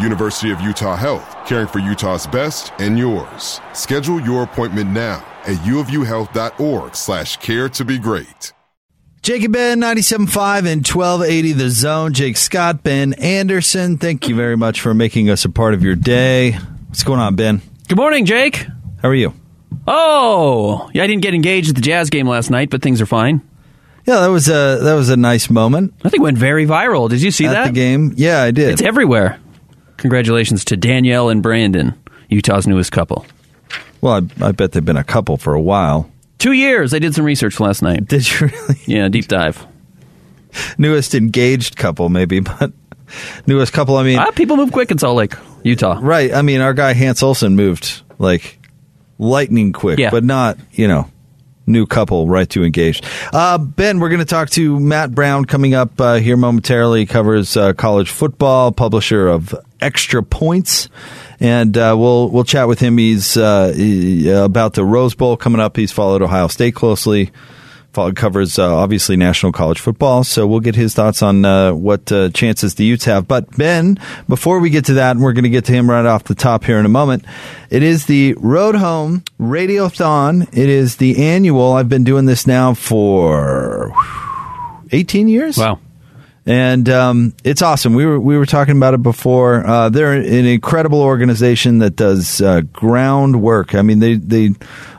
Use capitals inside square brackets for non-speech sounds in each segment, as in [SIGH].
University of Utah Health, caring for Utah's best and yours. Schedule your appointment now at uofuhealth.org slash care to be great. Jake and Ben, 97.5 and 1280 The Zone. Jake Scott, Ben Anderson, thank you very much for making us a part of your day. What's going on, Ben? Good morning, Jake. How are you? Oh, yeah, I didn't get engaged at the Jazz game last night, but things are fine. Yeah, that was a that was a nice moment. I think it went very viral. Did you see at that? the game? Yeah, I did. It's everywhere. Congratulations to Danielle and Brandon, Utah's newest couple. Well, I, I bet they've been a couple for a while. Two years. I did some research last night. Did you really? [LAUGHS] Yeah, deep dive. Newest engaged couple, maybe, [LAUGHS] but newest couple. I mean, Ah, people move quick in Salt Lake, Utah. right? I mean, our guy Hans Olsen moved like lightning quick, Yeah. but not you know new couple right to engage. Uh, ben, we're going to talk to Matt Brown coming up uh, here momentarily. He covers uh, college football, publisher of Extra Points, and uh, we'll we'll chat with him. He's uh, he- about the Rose Bowl coming up. He's followed Ohio State closely. Covers uh, obviously national college football, so we'll get his thoughts on uh, what uh, chances the Utes have. But Ben, before we get to that, and we're going to get to him right off the top here in a moment. It is the Road Home Radiothon. It is the annual. I've been doing this now for eighteen years. Wow. And um, it's awesome. We were we were talking about it before. Uh, they're an incredible organization that does uh, groundwork. I mean, they they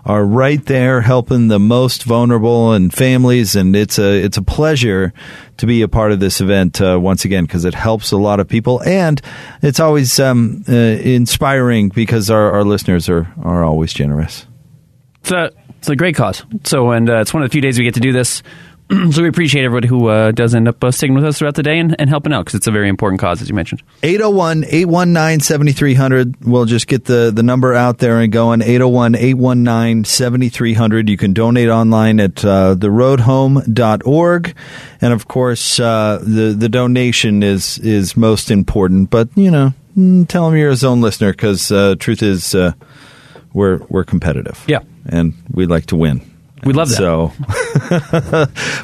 are right there helping the most vulnerable and families, and it's a it's a pleasure to be a part of this event uh, once again because it helps a lot of people, and it's always um, uh, inspiring because our, our listeners are are always generous. It's a, it's a great cause. So, and uh, it's one of the few days we get to do this. [CLEARS THROAT] so we appreciate everybody who uh, does end up uh, sticking with us throughout the day and, and helping out because it's a very important cause, as you mentioned. 801 819 7300. We'll just get the, the number out there and going. 801 819 7300. You can donate online at uh, theroadhome.org. And of course, uh, the, the donation is, is most important. But, you know, mm, tell them you're a zone listener because uh, truth is uh, we're, we're competitive. Yeah. And we like to win. We love that. So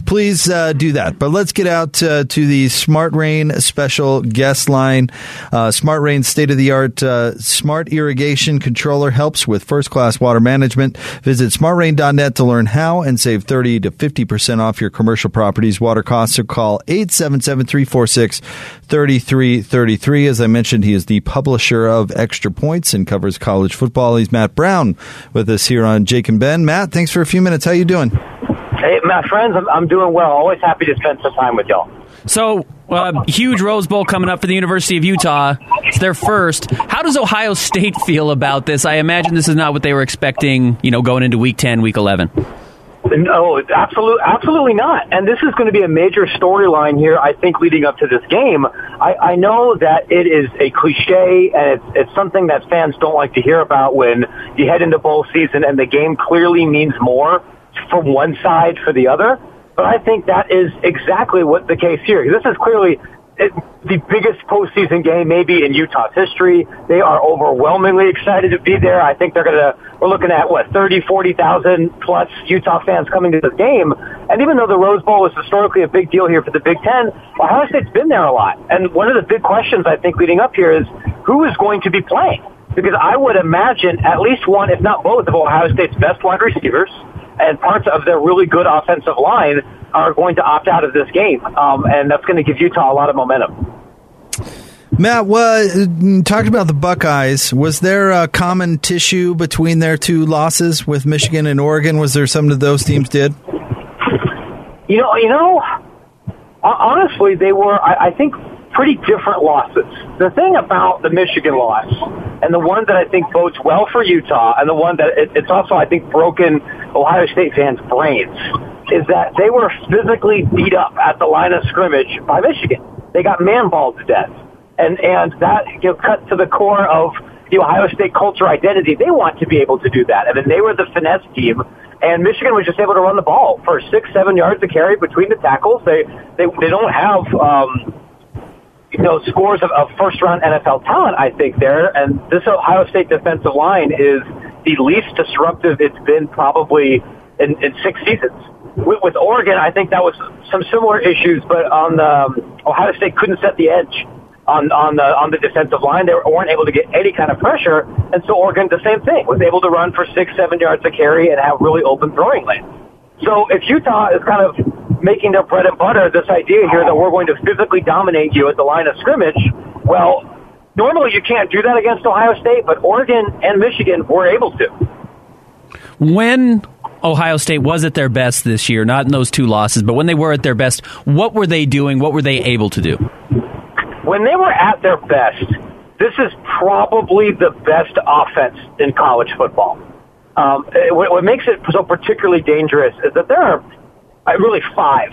[LAUGHS] please uh, do that. But let's get out uh, to the Smart Rain special guest line. Uh, Smart Rain state of the art uh, smart irrigation controller helps with first class water management. Visit smartrain.net to learn how and save 30 to 50% off your commercial properties water costs or call 877 346 3333. As I mentioned, he is the publisher of Extra Points and covers college football. He's Matt Brown with us here on Jake and Ben. Matt, thanks for a few minutes. How you doing? Hey, my friends, I'm, I'm doing well. Always happy to spend some time with y'all. So, uh, huge Rose Bowl coming up for the University of Utah. It's their first. How does Ohio [LAUGHS] State feel about this? I imagine this is not what they were expecting, you know, going into week 10, week 11. No, absolutely, absolutely not. And this is going to be a major storyline here. I think leading up to this game. I, I know that it is a cliche, and it's it's something that fans don't like to hear about when you head into bowl season, and the game clearly means more from one side for the other. But I think that is exactly what the case here. This is clearly it, the biggest postseason game maybe in Utah's history. They are overwhelmingly excited to be there. I think they're going to, we're looking at what, 30, 40,000 plus Utah fans coming to this game. And even though the Rose Bowl is historically a big deal here for the Big Ten, Ohio State's been there a lot. And one of the big questions I think leading up here is who is going to be playing? Because I would imagine at least one, if not both, of Ohio State's best wide receivers and parts of their really good offensive line are going to opt out of this game, um, and that's going to give Utah a lot of momentum. Matt, well, talked about the Buckeyes. Was there a common tissue between their two losses with Michigan and Oregon? Was there something that those teams did? You know, you know, honestly, they were. I, I think pretty different losses. The thing about the Michigan loss, and the one that I think bodes well for Utah, and the one that it, it's also I think broken Ohio State fans' brains, is that they were physically beat up at the line of scrimmage by Michigan. They got man-balled to death, and and that you know, cut to the core of the Ohio State culture identity. They want to be able to do that. I mean, they were the finesse team, and Michigan was just able to run the ball for six, seven yards to carry between the tackles. They they they don't have. Um, you know, scores of, of first round NFL talent, I think, there. And this Ohio State defensive line is the least disruptive it's been probably in, in six seasons. With, with Oregon, I think that was some similar issues, but on um, Ohio State couldn't set the edge on on the on the defensive line. They weren't able to get any kind of pressure, and so Oregon, the same thing, was able to run for six, seven yards to carry and have really open throwing lanes. So if Utah is kind of making their bread and butter, this idea here that we're going to physically dominate you at the line of scrimmage, well, normally you can't do that against Ohio State, but Oregon and Michigan were able to. When Ohio State was at their best this year, not in those two losses, but when they were at their best, what were they doing? What were they able to do? When they were at their best, this is probably the best offense in college football. Um, what, what makes it so particularly dangerous is that there are really five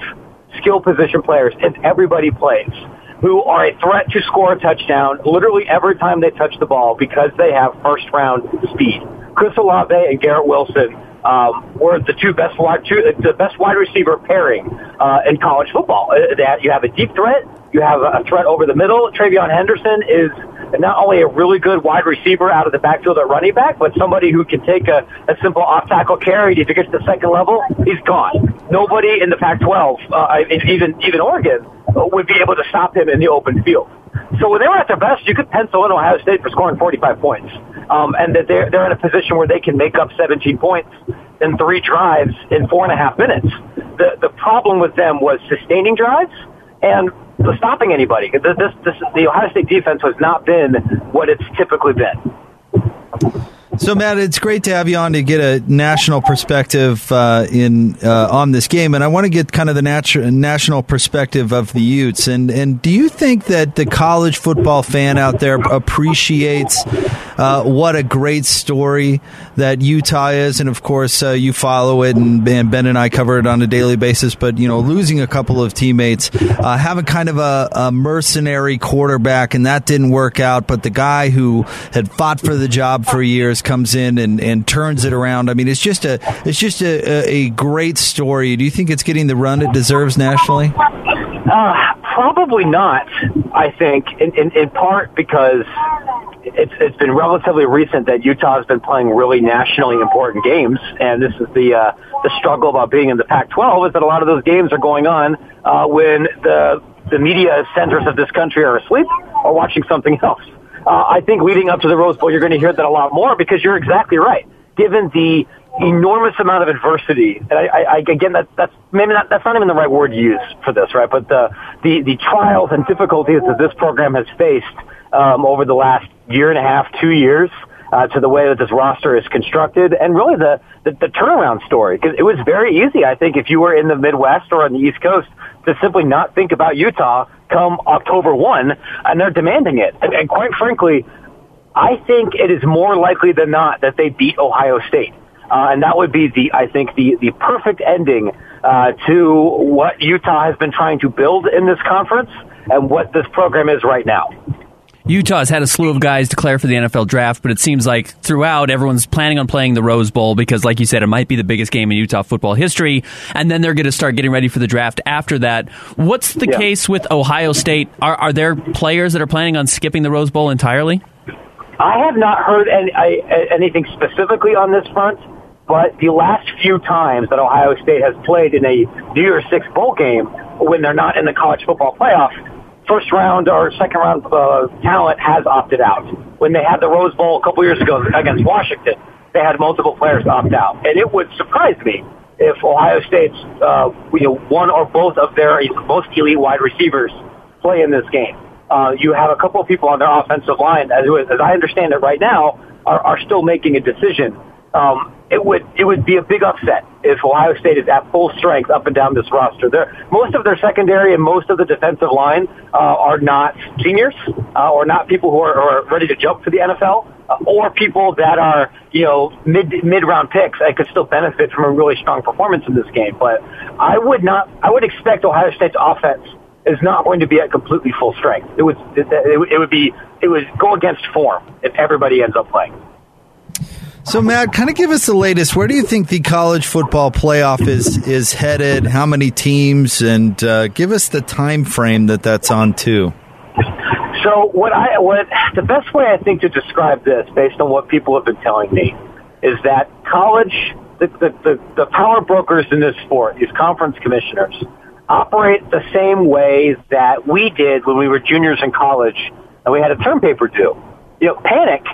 skill position players, and everybody plays, who are a threat to score a touchdown literally every time they touch the ball because they have first round speed. Chris Olave and Garrett Wilson um, were the two best wide, two, the best wide receiver pairing uh, in college football. Uh, that you have a deep threat, you have a threat over the middle. TreVeyon Henderson is not only a really good wide receiver out of the backfield at running back, but somebody who can take a, a simple off tackle carry. If he gets to the second level, he's gone. Nobody in the Pac-12, uh, even even Oregon, uh, would be able to stop him in the open field. So when they were at their best, you could pencil in Ohio State for scoring 45 points, um, and that they're they're in a position where they can make up 17 points in three drives in four and a half minutes. The the problem with them was sustaining drives and stopping anybody. This, this, the Ohio State defense has not been what it's typically been. So, Matt, it's great to have you on to get a national perspective uh, in uh, on this game, and I want to get kind of the natu- national perspective of the Utes. And and do you think that the college football fan out there appreciates uh, what a great story that Utah is? And of course, uh, you follow it, and, and, Ben and I cover it on a daily basis. But you know, losing a couple of teammates, uh, having kind of a, a mercenary quarterback, and that didn't work out. But the guy who had fought for the job for years comes in and, and turns it around. I mean, it's just a it's just a, a great story. Do you think it's getting the run it deserves nationally? Uh, probably not. I think in, in, in part because it's it's been relatively recent that Utah has been playing really nationally important games, and this is the uh, the struggle about being in the Pac-12 is that a lot of those games are going on uh, when the the media centers of this country are asleep or watching something else. Uh, I think leading up to the Rose Bowl, you're going to hear that a lot more because you're exactly right. Given the enormous amount of adversity, and I, I, again, that, that's maybe not, that's not even the right word to use for this, right? But the, the, the trials and difficulties that this program has faced um, over the last year and a half, two years, uh, to the way that this roster is constructed, and really the, the, the turnaround story. Because it was very easy, I think, if you were in the Midwest or on the East Coast, to simply not think about Utah come October 1, and they're demanding it. And, and quite frankly, I think it is more likely than not that they beat Ohio State. Uh, and that would be the, I think, the, the perfect ending uh, to what Utah has been trying to build in this conference and what this program is right now. Utah's had a slew of guys declare for the NFL draft, but it seems like throughout everyone's planning on playing the Rose Bowl because, like you said, it might be the biggest game in Utah football history, and then they're going to start getting ready for the draft after that. What's the yeah. case with Ohio State? Are, are there players that are planning on skipping the Rose Bowl entirely? I have not heard any, I, anything specifically on this front, but the last few times that Ohio State has played in a New Year's Six bowl game when they're not in the college football playoff, first round or second round uh, talent has opted out. When they had the Rose Bowl a couple years ago against Washington, they had multiple players opt out, and it would surprise me if Ohio State's uh, you know one or both of their most elite wide receivers play in this game. Uh, you have a couple of people on their offensive line, as, as I understand it right now, are, are still making a decision. Um, it would it would be a big upset if Ohio State is at full strength up and down this roster. They're, most of their secondary and most of the defensive line uh, are not seniors uh, or not people who are, are ready to jump to the NFL uh, or people that are you know mid mid round picks and could still benefit from a really strong performance in this game. But I would not I would expect Ohio State's offense is not going to be at completely full strength. It would it, it would be it would go against form if everybody ends up playing. So, Matt, kind of give us the latest. Where do you think the college football playoff is is headed? How many teams, and uh, give us the time frame that that's on too. So, what I what the best way I think to describe this, based on what people have been telling me, is that college, the the, the, the power brokers in this sport, these conference commissioners, operate the same way that we did when we were juniors in college and we had a term paper due. You know, panic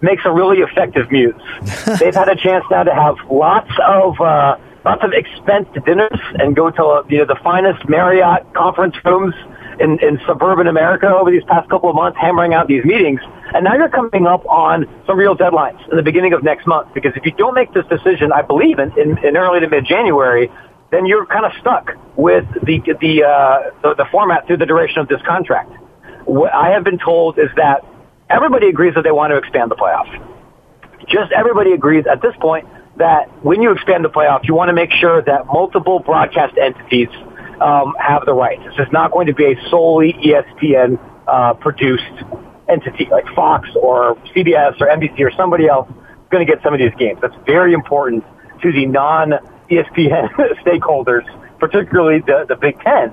makes a really effective muse. [LAUGHS] They've had a chance now to have lots of uh, lots of expensed dinners and go to you know the finest Marriott conference rooms in, in suburban America over these past couple of months, hammering out these meetings. And now you're coming up on some real deadlines in the beginning of next month because if you don't make this decision, I believe in, in, in early to mid January, then you're kind of stuck with the the, uh, the the format through the duration of this contract. What I have been told is that everybody agrees that they want to expand the playoff. Just everybody agrees at this point that when you expand the playoff, you want to make sure that multiple broadcast entities um, have the rights. This is not going to be a solely ESPN uh, produced entity like Fox or CBS or NBC or somebody else is going to get some of these games. That's very important to the non ESPN [LAUGHS] stakeholders, particularly the, the Big Ten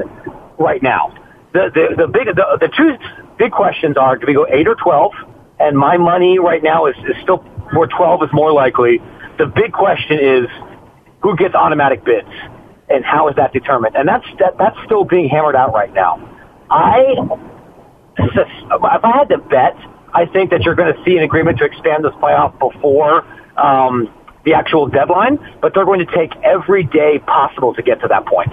right now. The, the, the big, the, the two big questions are, do we go 8 or 12? And my money right now is, is still more 12 is more likely. The big question is, who gets automatic bids? And how is that determined? And that's, that, that's still being hammered out right now. I, if I had to bet, I think that you're going to see an agreement to expand this playoff before, um, the actual deadline, but they're going to take every day possible to get to that point.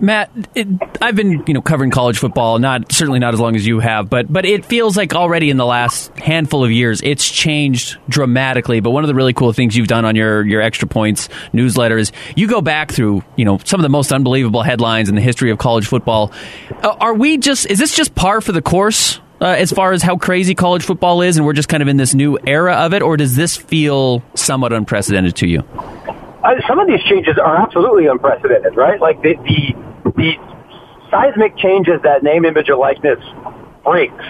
Matt, it, I've been you know covering college football, not certainly not as long as you have, but but it feels like already in the last handful of years it's changed dramatically. But one of the really cool things you've done on your your extra points newsletter is you go back through you know some of the most unbelievable headlines in the history of college football. Uh, are we just is this just par for the course uh, as far as how crazy college football is, and we're just kind of in this new era of it, or does this feel somewhat unprecedented to you? Uh, some of these changes are absolutely unprecedented, right? Like the, the the seismic changes that name, image, or likeness brings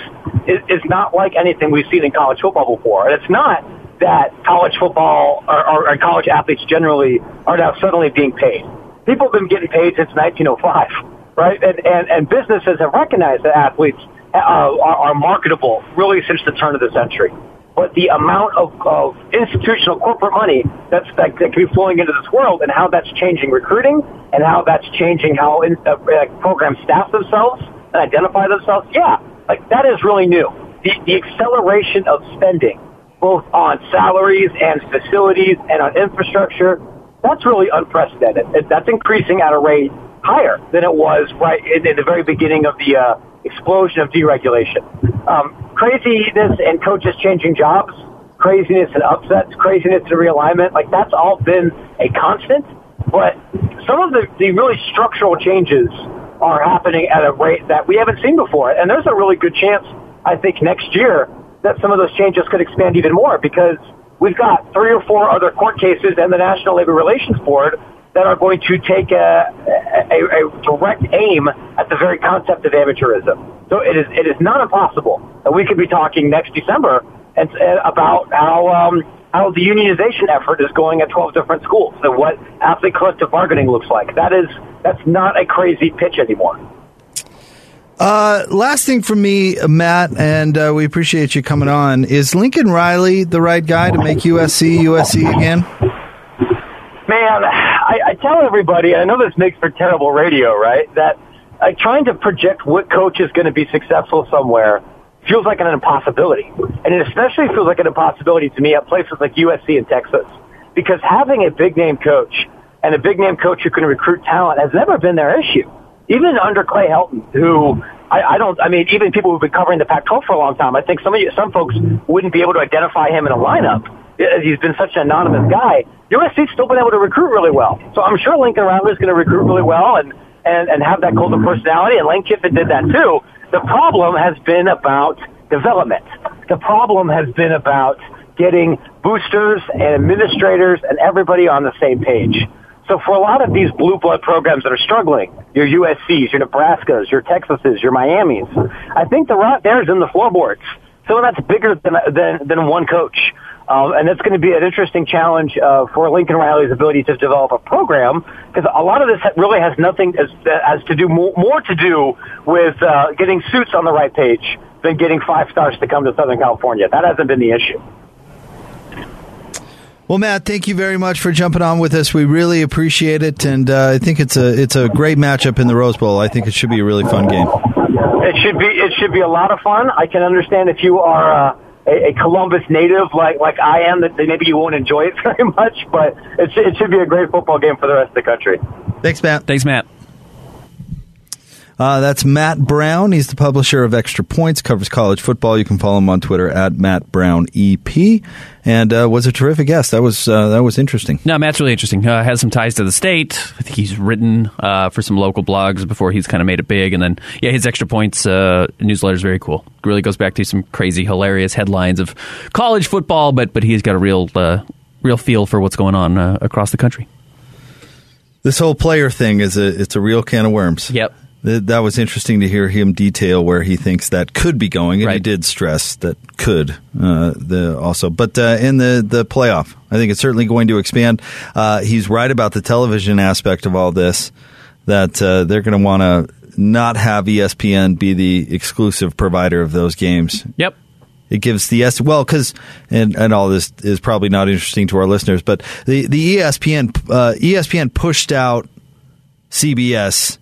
is, is not like anything we've seen in college football before, and it's not that college football or, or, or college athletes generally are now suddenly being paid. People have been getting paid since 1905, right? And and, and businesses have recognized that athletes uh, are, are marketable really since the turn of the century. But the amount of, of institutional corporate money that's, that, that can be flowing into this world and how that's changing recruiting and how that's changing how in, uh, programs staff themselves and identify themselves, yeah, like that is really new. The, the acceleration of spending, both on salaries and facilities and on infrastructure, that's really unprecedented. That's increasing at a rate higher than it was right in, in the very beginning of the uh, explosion of deregulation. Um, craziness and coaches changing jobs, craziness and upsets, craziness and realignment, like that's all been a constant. But some of the, the really structural changes are happening at a rate that we haven't seen before. And there's a really good chance, I think, next year that some of those changes could expand even more because we've got three or four other court cases and the National Labor Relations Board that are going to take a, a, a direct aim at the very concept of amateurism. So it is it is not impossible that we could be talking next December and, and about how um, how the unionization effort is going at 12 different schools and what athlete collective bargaining looks like. That is that's not a crazy pitch anymore. Uh, last thing from me, Matt, and uh, we appreciate you coming on. Is Lincoln Riley the right guy to make USC USC again? Man, I, I tell everybody, I know this makes for terrible radio, right? That uh, trying to project what coach is going to be successful somewhere feels like an impossibility. And it especially feels like an impossibility to me at places like USC and Texas. Because having a big name coach and a big name coach who can recruit talent has never been their issue even under Clay Helton, who I, I don't, I mean, even people who've been covering the Pac-12 for a long time, I think some of you, some folks wouldn't be able to identify him in a lineup. He's been such an anonymous guy. USC's still been able to recruit really well. So I'm sure Lincoln Riley is going to recruit really well and, and, and have that golden mm-hmm. personality, and Lane Kiffin did that too. The problem has been about development. The problem has been about getting boosters and administrators and everybody on the same page. So for a lot of these blue blood programs that are struggling, your USC's, your Nebraskas, your Texases, your Miamis, I think the rot there is in the floorboards. So that's bigger than than, than one coach. Um, and it's going to be an interesting challenge uh, for Lincoln Riley's ability to develop a program because a lot of this really has nothing as, as to do more, more to do with uh, getting suits on the right page than getting five stars to come to Southern California. That hasn't been the issue. Well, Matt, thank you very much for jumping on with us. We really appreciate it, and uh, I think it's a it's a great matchup in the Rose Bowl. I think it should be a really fun game. It should be it should be a lot of fun. I can understand if you are. A, a Columbus native like like I am, that maybe you won't enjoy it [LAUGHS] very much, but it, it should be a great football game for the rest of the country. Thanks, Matt. Thanks, Matt. Uh, that's Matt Brown. He's the publisher of Extra Points, covers college football. You can follow him on Twitter at Matt Brown EP, and uh, was a terrific guest. That was uh, that was interesting. No, Matt's really interesting. Uh, has some ties to the state. I think he's written uh, for some local blogs before he's kind of made it big, and then yeah, his Extra Points uh, newsletter is very cool. Really goes back to some crazy, hilarious headlines of college football, but but he's got a real real feel for what's going on across the country. This whole player thing is a it's a real can of worms. Yep that was interesting to hear him detail where he thinks that could be going, and right. he did stress that could uh, the also. But uh, in the the playoff, I think it's certainly going to expand. Uh, he's right about the television aspect of all this. That uh, they're going to want to not have ESPN be the exclusive provider of those games. Yep. It gives the S well because and, and all this is probably not interesting to our listeners, but the the ESPN uh, ESPN pushed out CBS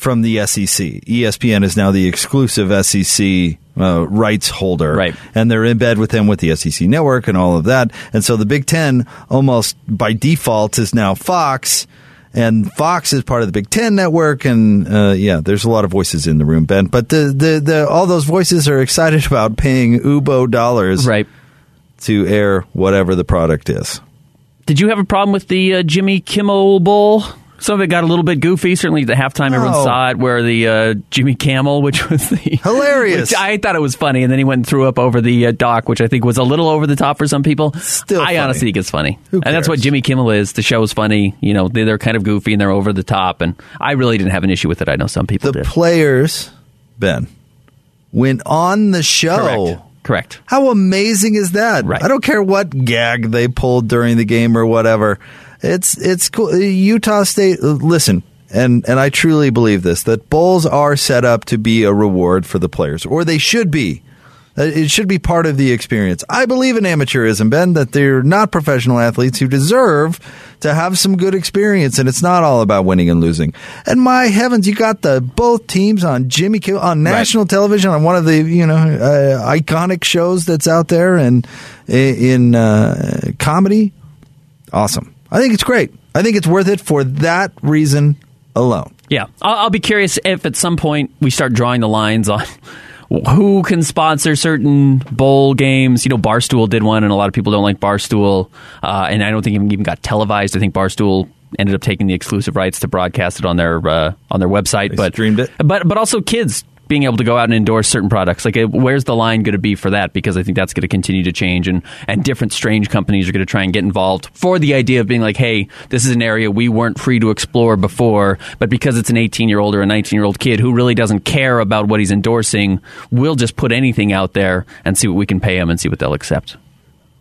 from the SEC. ESPN is now the exclusive SEC uh, rights holder, right? And they're in bed with them with the SEC network and all of that. And so the Big Ten, almost by default, is now Fox, and Fox is part of the Big Ten network. And uh, yeah, there's a lot of voices in the room, Ben. But the, the the all those voices are excited about paying Ubo dollars, right, to air whatever the product is. Did you have a problem with the uh, Jimmy Kimmel Bowl? Some of it got a little bit goofy. Certainly, the halftime, everyone saw it. Where the uh, Jimmy Camel, [LAUGHS] which was the Hilarious. I thought it was funny, and then he went and threw up over the uh, dock, which I think was a little over the top for some people. Still I funny. honestly think it's funny, and that's what? Jimmy Kimmel is. The show is funny. You know, they- they're kind of goofy and they're over the top, and I really didn't have an issue with it. I know some people The did. players, Ben, went on the show. Correct. Correct. How amazing is that? Right. I don't care what gag they pulled during the game or whatever. It's it's cool. Utah State. Listen, and and I truly believe this that bowls are set up to be a reward for the players, or they should be. Uh, It should be part of the experience. I believe in amateurism, Ben, that they're not professional athletes who deserve to have some good experience, and it's not all about winning and losing. And my heavens, you got the both teams on Jimmy Kimmel on national television on one of the you know uh, iconic shows that's out there, and in uh, comedy, awesome. I think it's great. I think it's worth it for that reason alone. Yeah, I'll, I'll be curious if at some point we start drawing the lines on [LAUGHS] who can sponsor certain bowl games. You know, Barstool did one, and a lot of people don't like Barstool, uh, and I don't think it even got televised. I think Barstool ended up taking the exclusive rights to broadcast it on their uh, on their website, They but streamed it? But but also kids being able to go out and endorse certain products. Like, where's the line going to be for that? Because I think that's going to continue to change, and and different strange companies are going to try and get involved for the idea of being like, hey, this is an area we weren't free to explore before, but because it's an 18 year old or a 19 year old kid who really doesn't care about what he's endorsing, we'll just put anything out there and see what we can pay him and see what they'll accept.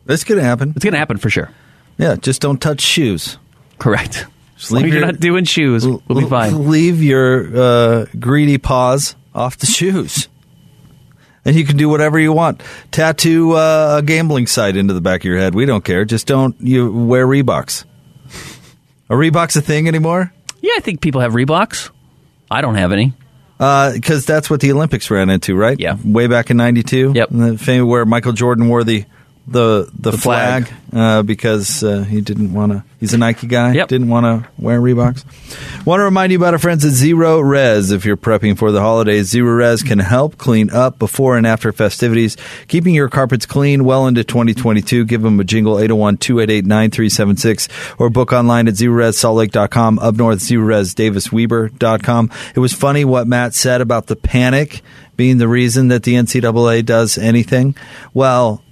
That's going to happen. It's going to happen for sure. Yeah, just don't touch shoes. Correct. Just As long you're not doing shoes, we'll be fine. Leave your uh, greedy paws off the shoes. And you can do whatever you want. Tattoo uh, a gambling site into the back of your head. We don't care. Just don't you wear Reeboks. Are Reeboks a thing anymore? Yeah, I think people have Reeboks. I don't have any. Because that's what the Olympics ran into, right? Yeah. Way back in '92. Yep. Where Michael Jordan wore the the the, The flag, flag. Uh, because uh, he didn't want to. He's a Nike guy. Yep. Didn't want to wear Reeboks. Want to remind you about our friends at Zerorez. If you're prepping for the holidays, Zerorez can help clean up before and after festivities, keeping your carpets clean well into 2022. Give them a jingle 801-288-9376 or book online at zerorezsaltlake.com. Up north, zerorezdavisweber.com. It was funny what Matt said about the panic being the reason that the NCAA does anything. Well,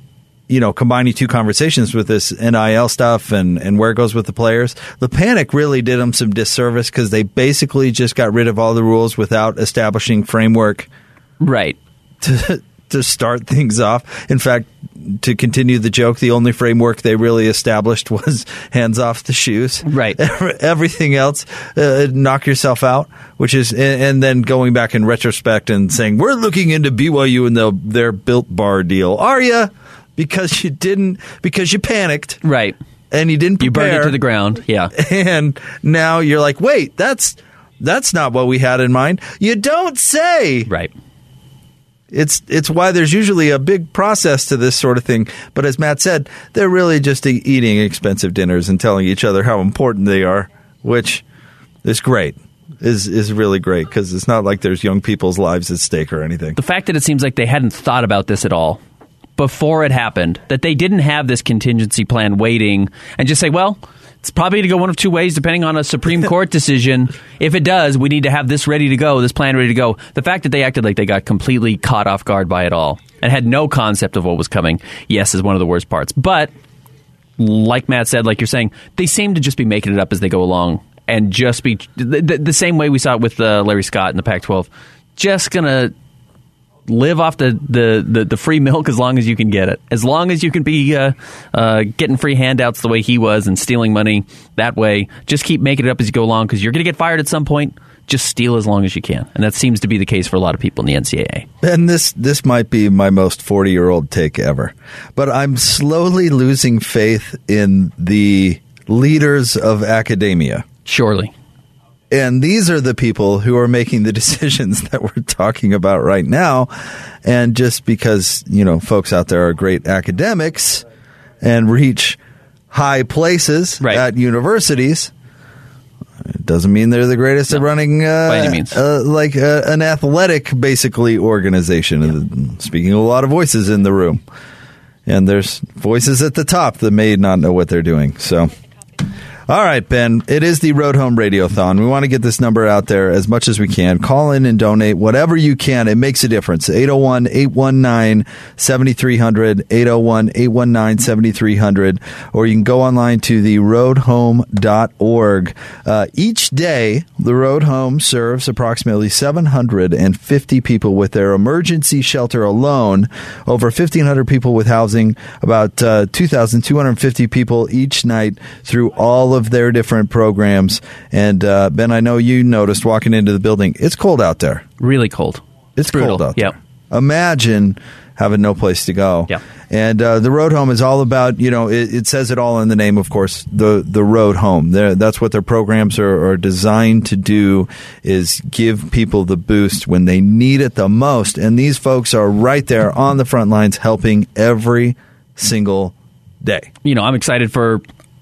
you know, combining two conversations with this NIL stuff and, and where it goes with the players, the panic really did them some disservice because they basically just got rid of all the rules without establishing framework Right. to [LAUGHS] to start things off. In fact, to continue the joke, the only framework they really established [LAUGHS] was hands off the shoes. Right. [LAUGHS] Everything else, uh, knock yourself out. Which is, and, and then going back in retrospect and saying we're looking into BYU and the, their Built Bar deal. Are you? Because you didn't. Because you panicked. Right. And you didn't. You burned it to the ground. Yeah. and now you're like, wait, that's that's not what we had in mind. You don't say. Right. It's it's why there's usually a big process to this sort of thing. But as Matt said, they're really just eating expensive dinners and telling each other how important they are, which is great. Is is really great because it's not like there's young people's lives at stake or anything. The fact that it seems like they hadn't thought about this at all before it happened, that they didn't have this contingency plan waiting and just say, well, it's probably going to go one of two ways depending on a Supreme [LAUGHS] Court decision. If it does, we need to have this ready to go, this plan ready to go. The fact that they acted like they got completely caught off guard by it all and had no concept of what was coming, yes, is one of the worst parts. But like Matt said, like you're saying, they seem to just be making it up as they go along and just be the, the, the same way we saw it with uh, Larry Scott in the Pac 12. Just going to live off the, the, the, the free milk as long as you can get it. As long as you can be uh, uh, getting free handouts the way he was and stealing money that way, just keep making it up as you go along because you're going to get fired at some point. Just steal as long as you can. And that seems to be the case for a lot of people in the NCAA. And this this might be my most 40 year old take ever, but I'm slowly losing faith in the leaders of academia. Surely. And these are the people who are making the [LAUGHS] decisions that we're talking about right now. And just because, you know, folks out there are great academics and reach high places Right. at universities, it doesn't mean they're the greatest at running uh, by any means. Uh, like uh, an athletic, basically, organization. And Speaking of a lot of voices in the room. And there's voices at the top that may not know what they're doing. So. All right, Ben. It is the Road Home Radiothon. We want to get this number out there as much as we can. Call in and donate whatever you can. It makes a difference. 801 819 7300, 801 819 7300, or you can go online to the roadhome.org. Uh, each day, the Road Home serves approximately 750 people with their emergency shelter alone, over 1,500 people with housing, about uh, 2,250 people each night through all of their different programs. And uh, Ben, I know you noticed walking into the building, it's cold out there. Really cold. It's Brutal. cold out Yep. there. Imagine having no place to go. Yeah. And uh, the road home is all about, you know, it, it says it all in the name, of course, the the road home. They're, that's what their programs are, are designed to do is give people the boost when they need it the most. And these folks are right there on the front lines helping every single day. you know, I'm excited for.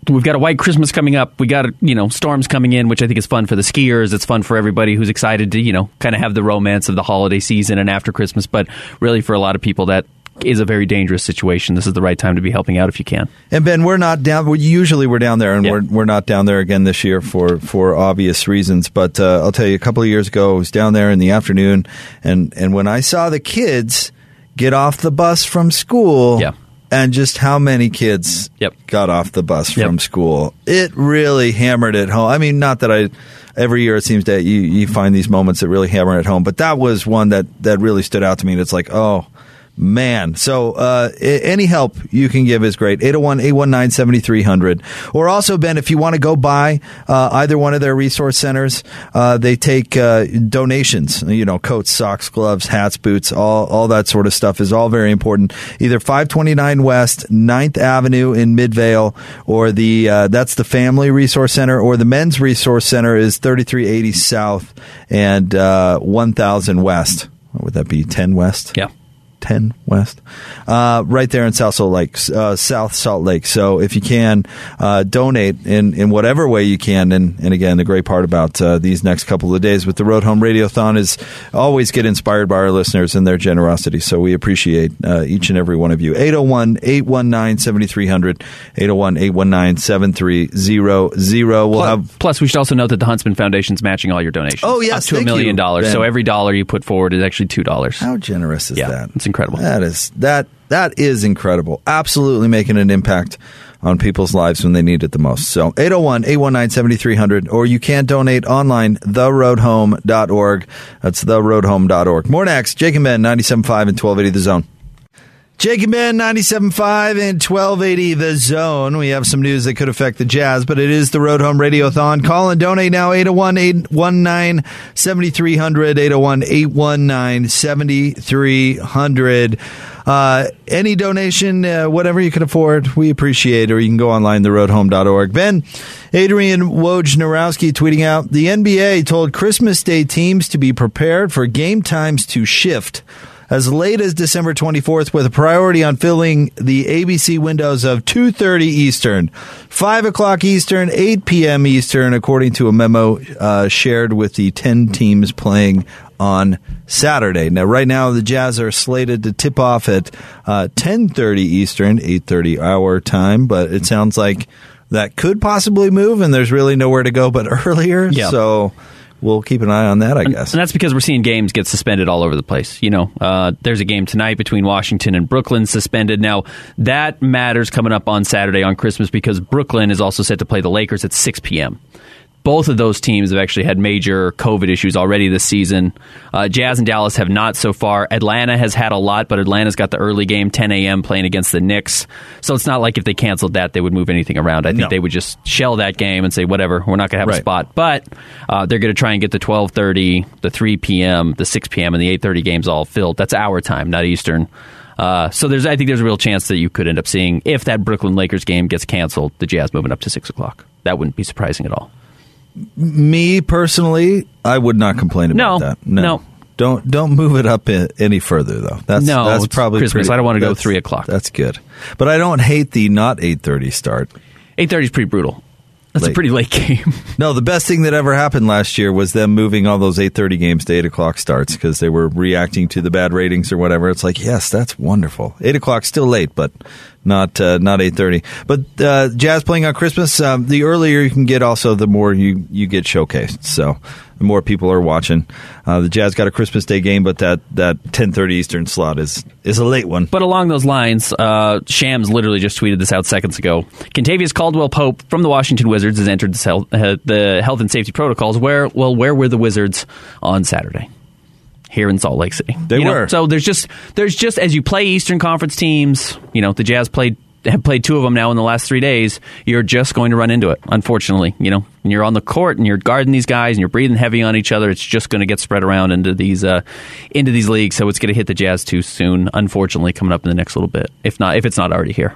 We've got a white Christmas coming up. We got you know storms coming in, which I think is fun for the skiers. It's fun for everybody who's excited to you know kind of have the romance of the holiday season and after Christmas. But really, for a lot of people, that is a very dangerous situation. This is the right time to be helping out if you can. And Ben, we're not down. We, usually we're down there, and Yeah. we're we're not down there again this year for for obvious reasons. But uh, I'll tell you, a couple of years ago, I was down there in the afternoon, and and when I saw the kids get off the bus from school, Yeah. And just how many kids Yep. got off the bus Yep. from school, it really hammered it home. I mean, not that I. Every year it seems that you, you find these moments that really hammer it home, but that was one that, that really stood out to me. And it's like, oh, Man, so uh, any help you can give is great. 801 819 7300. Or also, Ben, if you want to go by uh, either one of their resource centers, uh, they take uh, donations, you know, coats, socks, gloves, hats, boots, all, all that sort of stuff is all very important. Either 529 West, 9th Avenue in Midvale, or the uh, that's the Family Resource Center, or the Men's Resource Center is 3380 South and uh, 1000 West. What would that be? 10 West? Yeah. 10 West, uh, right there in South Salt Lake, uh, South Salt Lake. So if you can uh, donate in, in whatever way you can, and, and again, the great part about uh, these next couple of days with the Road Home Radiothon is always get inspired by our listeners and their generosity. So we appreciate uh, each and every one of you. 801 819 7300, 801 819 7300. We'll Plus, have. plus, we should also note that the Huntsman Foundation's matching all your donations. Oh, yes, up to a million you, dollars. Ben. So every dollar you put forward is actually two dollars. How generous is Yeah, that? it's incredible. That is that that is incredible. Absolutely making an impact on people's lives when they need it the most. So 801-819-7300 or you can donate online theroadhome.org. That's theroadhome.org. More next. Jake and Ben 97.5 and 1280 the zone. And Ben, 97.5 and 1280 The Zone. We have some news that could affect the Jazz, but it is the Road Home Radiothon. Call and donate now, 801-819-7300, 801-819-7300. Uh, any donation, uh, whatever you can afford, we appreciate, or you can go online, theroadhome.org. Ben, Adrian Wojnarowski tweeting out, the NBA told Christmas Day teams to be prepared for game times to shift as late as December 24th with a priority on filling the ABC windows of 2.30 Eastern, 5 o'clock Eastern, 8 p.m. Eastern, according to a memo uh, shared with the 10 teams playing on Saturday. Now, right now, the Jazz are slated to tip off at uh, 10.30 Eastern, 8.30 our time, but it sounds like that could possibly move, and there's really nowhere to go but [LAUGHS] earlier. Yeah. So we'll keep an eye on that, I guess. And that's because we're seeing games get suspended all over the place. You know, uh, there's a game tonight between Washington and Brooklyn suspended. Now, that matters coming up on Saturday on Christmas because Brooklyn is also set to play the Lakers at 6 p.m. Both of those teams have actually had major COVID issues already this season. Uh, Jazz and Dallas have not so far. Atlanta has had a lot, but Atlanta's got the early game, 10 a.m., playing against the Knicks. So it's not like if they canceled that, they would move anything around. I think No. they would just shell that game and say, whatever, we're not going to have Right. a spot. But uh, they're going to try and get the 12:30, the 3 p.m., the 6 p.m., and the 8:30 games all filled. That's our time, not Eastern. Uh, so there's, I think there's a real chance that you could end up seeing if that Brooklyn Lakers game gets canceled, the Jazz moving up to six o'clock. That wouldn't be surprising at all. Me personally, I would not complain about No, that. no. Don't don't move it up any further though. That's No, that's probably Christmas. pretty- I don't wanna go 3 o'clock. That's good, but I don't hate the not eight thirty start. 8:30 is pretty brutal. That's Late. a pretty late game. [LAUGHS] No, the best thing that ever happened last year was them moving all those eight thirty games to eight o'clock starts because they were reacting to the bad ratings or whatever. It's like yes, that's wonderful. Eight o'clock still late, but not uh, not eight thirty. But uh, Jazz playing on Christmas. Um, the earlier you can get, also the more you you get showcased. So the more people are watching. Uh, the Jazz got a Christmas Day game, but that that ten thirty Eastern slot is is a late one. But along those lines, uh, Shams literally just tweeted this out seconds ago. Kentavious Caldwell Pope from the Washington Wizards has entered the health, uh, the health and safety protocols. Where well, where were the Wizards on Saturday? Here in Salt Lake City, They You know, were. So there's just there's just as you play Eastern Conference teams, you know the Jazz played have played two of them now in the last three days. You're just going to run into it, unfortunately. You know, and you're on the court and you're guarding these guys and you're breathing heavy on each other. It's just going to get spread around into these uh, into these leagues. So it's going to hit the Jazz too soon. Unfortunately, coming up in the next little bit, if not if it's not already here.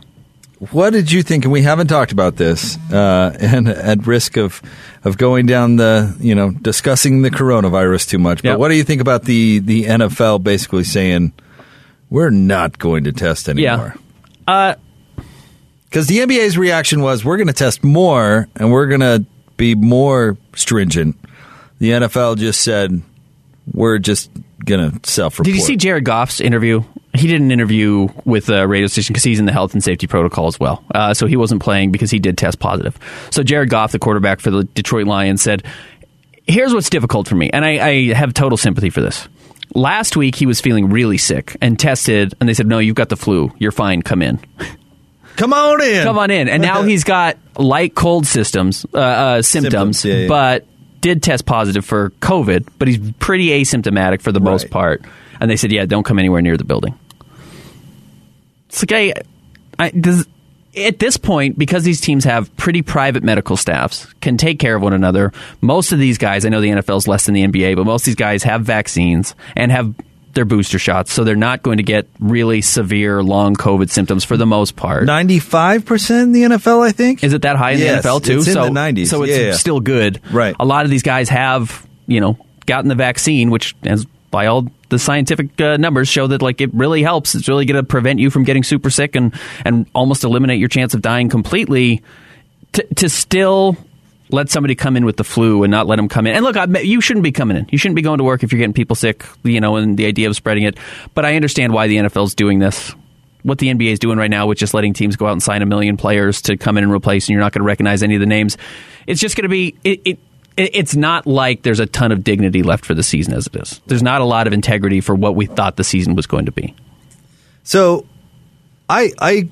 What did you think? And we haven't talked about this, uh, [LAUGHS] and at risk of of going down the you know discussing the coronavirus too much. But what do you think about the the NFL basically saying we're not going to test anymore? Uh, Because the NBA's reaction was we're going to test more and we're going to be more stringent. The NFL just said we're just going to self report. did you see Jared Goff's interview he did an interview with a radio station because he's in the health and safety protocol as well. Uh, so he wasn't playing because he did test positive. So Jared Goff, the quarterback for the Detroit Lions, said, "Here's what's difficult for me, and I, I have total sympathy for this." Last week he was feeling really sick and tested, and they said, "No, you've got the flu. You're fine. Come in." Come on in. Come on in. And now [LAUGHS] he's got light cold systems, uh, uh, symptoms, Symptoms, yeah, yeah. but did test positive for COVID, but he's pretty asymptomatic for the most part. And they said, yeah, don't come anywhere near the building. It's like, I, I, does, at this point, because these teams have pretty private medical staffs, can take care of one another, most of these guys, I know the NFL is less than the NBA, but most of these guys have vaccines and have their booster shots, so they're not going to get really severe long COVID symptoms for the most part. Ninety-five percent in the NFL, I think. Is it that high in Yes, the NFL too? it's in so the 90s. So it's Yeah, still good. Right. A lot of these guys have, you know, gotten the vaccine, which, as by all the scientific uh, numbers, show that like it really helps. It's really going to prevent you from getting super sick and and almost eliminate your chance of dying completely. To, to still let somebody come in with the flu and not let them come in. And look, I, you shouldn't be coming in. You shouldn't be going to work if you're getting people sick. You know, and the idea of spreading it. But I understand why the NFL's doing this what the NBA is doing right now with just letting teams go out and sign a million players to come in and replace, and you're not going to recognize any of the names. It's just going to be it, it. it- It's not like there's a ton of dignity left for the season as it is. There's not a lot of integrity for what we thought the season was going to be. So, I I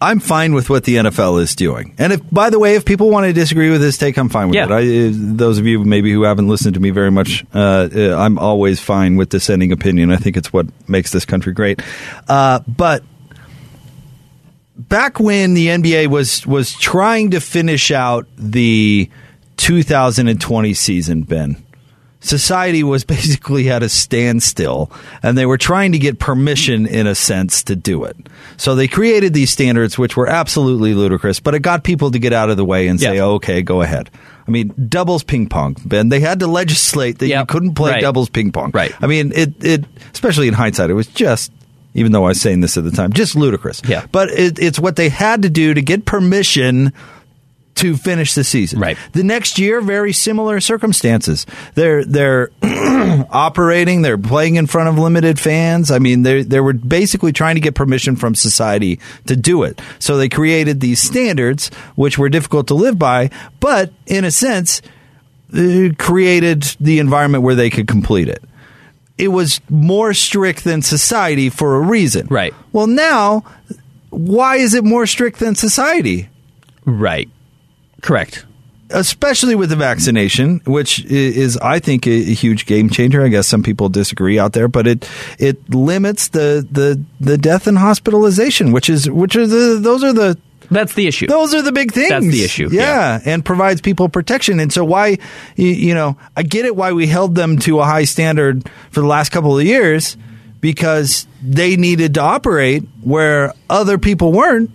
I'm fine with what the NFL is doing. And if, by the way, if people want to disagree with this take, I'm fine with Yeah. it. I, uh, those of you maybe who haven't listened to me very much, uh, uh, I'm always fine with dissenting opinion. I think it's what makes this country great. Uh, but back when the NBA was was trying to finish out the 2020 season, Ben, society was [LAUGHS] basically at a standstill and they were trying to get permission in a sense to do it. So they created these standards which were absolutely ludicrous, but it got people to get out of the way and say, Yeah. oh, "Okay, go ahead." I mean, doubles ping pong, Ben. They had to legislate that you couldn't play Right. doubles ping pong. Right. I mean, it it especially in hindsight, it was just even though I was saying this at the time, just ludicrous. Yeah. But it, it's what they had to do to get permission to finish the season. Right. The next year, very similar circumstances. They're they're [CLEARS THROAT] operating. They're playing in front of limited fans. I mean, they they were basically trying to get permission from society to do it. So they created these standards, which were difficult to live by, but in a sense, uh, created the environment where they could complete it. It was more strict than society for a reason. Right. Well, now, why is it more strict than society? Right. Correct. especially with the vaccination, which is, I think, a, huge game changer. I guess some people disagree out there, but it it limits the the, the death and hospitalization, which is which are the those are the That's the issue. those are the big things. That's the issue, yeah, and provides people protection. And so, why you, you know, I get it why we held them to a high standard for the last couple of years because they needed to operate where other people weren't.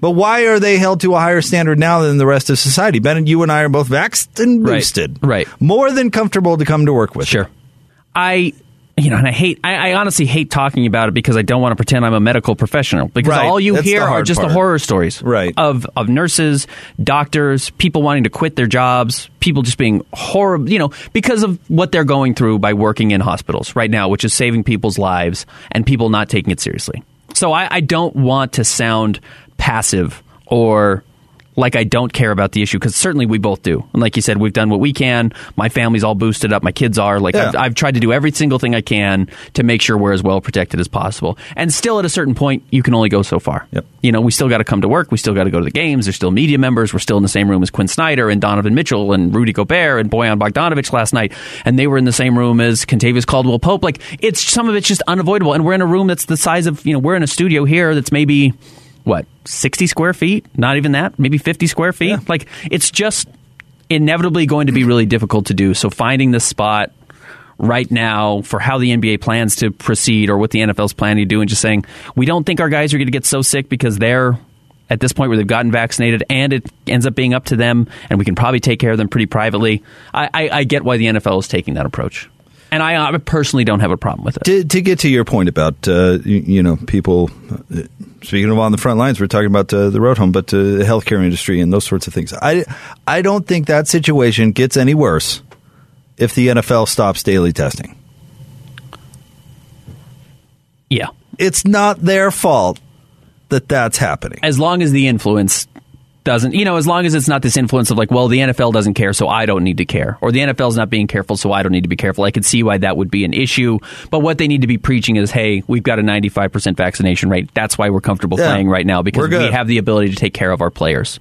But why are they held to a higher standard now than the rest of society? Ben, you and I are both vaxxed and boosted. right. right. More than comfortable to come to work with. Sure. I you know, and I hate I, I honestly hate talking about it because I don't want to pretend I'm a medical professional. Because Right. all you That's hear are just part. the horror stories. Right. Of of nurses, doctors, people wanting to quit their jobs, people just being horrible you know, because of what they're going through by working in hospitals right now, which is saving people's lives and people not taking it seriously. So I, I don't want to sound passive or like I don't care about the issue because certainly we both do. And like you said, we've done what we can. My family's all boosted up. My kids are. Like Yeah. I've, I've tried to do every single thing I can to make sure we're as well protected as possible. And still, at a certain point, you can only go so far. Yep. You know, we still got to come to work. We still got to go to the games. There's still media members. We're still in the same room as Quin Snyder and Donovan Mitchell and Rudy Gobert and Bojan Bogdanović last night. And they were in the same room as Kentavious Caldwell Pope. Like it's some of it's just unavoidable. And we're in a room that's the size of you know we're in a studio here that's maybe what 60 square feet? Not even that? Maybe 50 square feet? Like it's just inevitably going to be really difficult to do. So finding the spot right now for how the NBA plans to proceed or what the NFL's planning to do and just saying we don't think our guys are going to get so sick because they're at this point where they've gotten vaccinated and it ends up being up to them and we can probably take care of them pretty privately. I, I, I get why the NFL is taking that approach and I, I personally don't have a problem with it To, to get to your point about uh, you, you know people uh, speaking of on the front lines, we're talking about uh, the road home, but uh, the healthcare industry and those sorts of things. I I don't think that situation gets any worse if the NFL stops daily testing. Yeah, it's not their fault that that's happening. As long as the influence doesn't, you know, as long as it's not this influence of like, well, the NFL doesn't care, so I don't need to care, or the NFL's not being careful, so I don't need to be careful. I could see why that would be an issue. But what they need to be preaching is, hey, we've got a 95% vaccination rate. That's why we're comfortable Yeah. playing right now because we have the ability to take care of our players.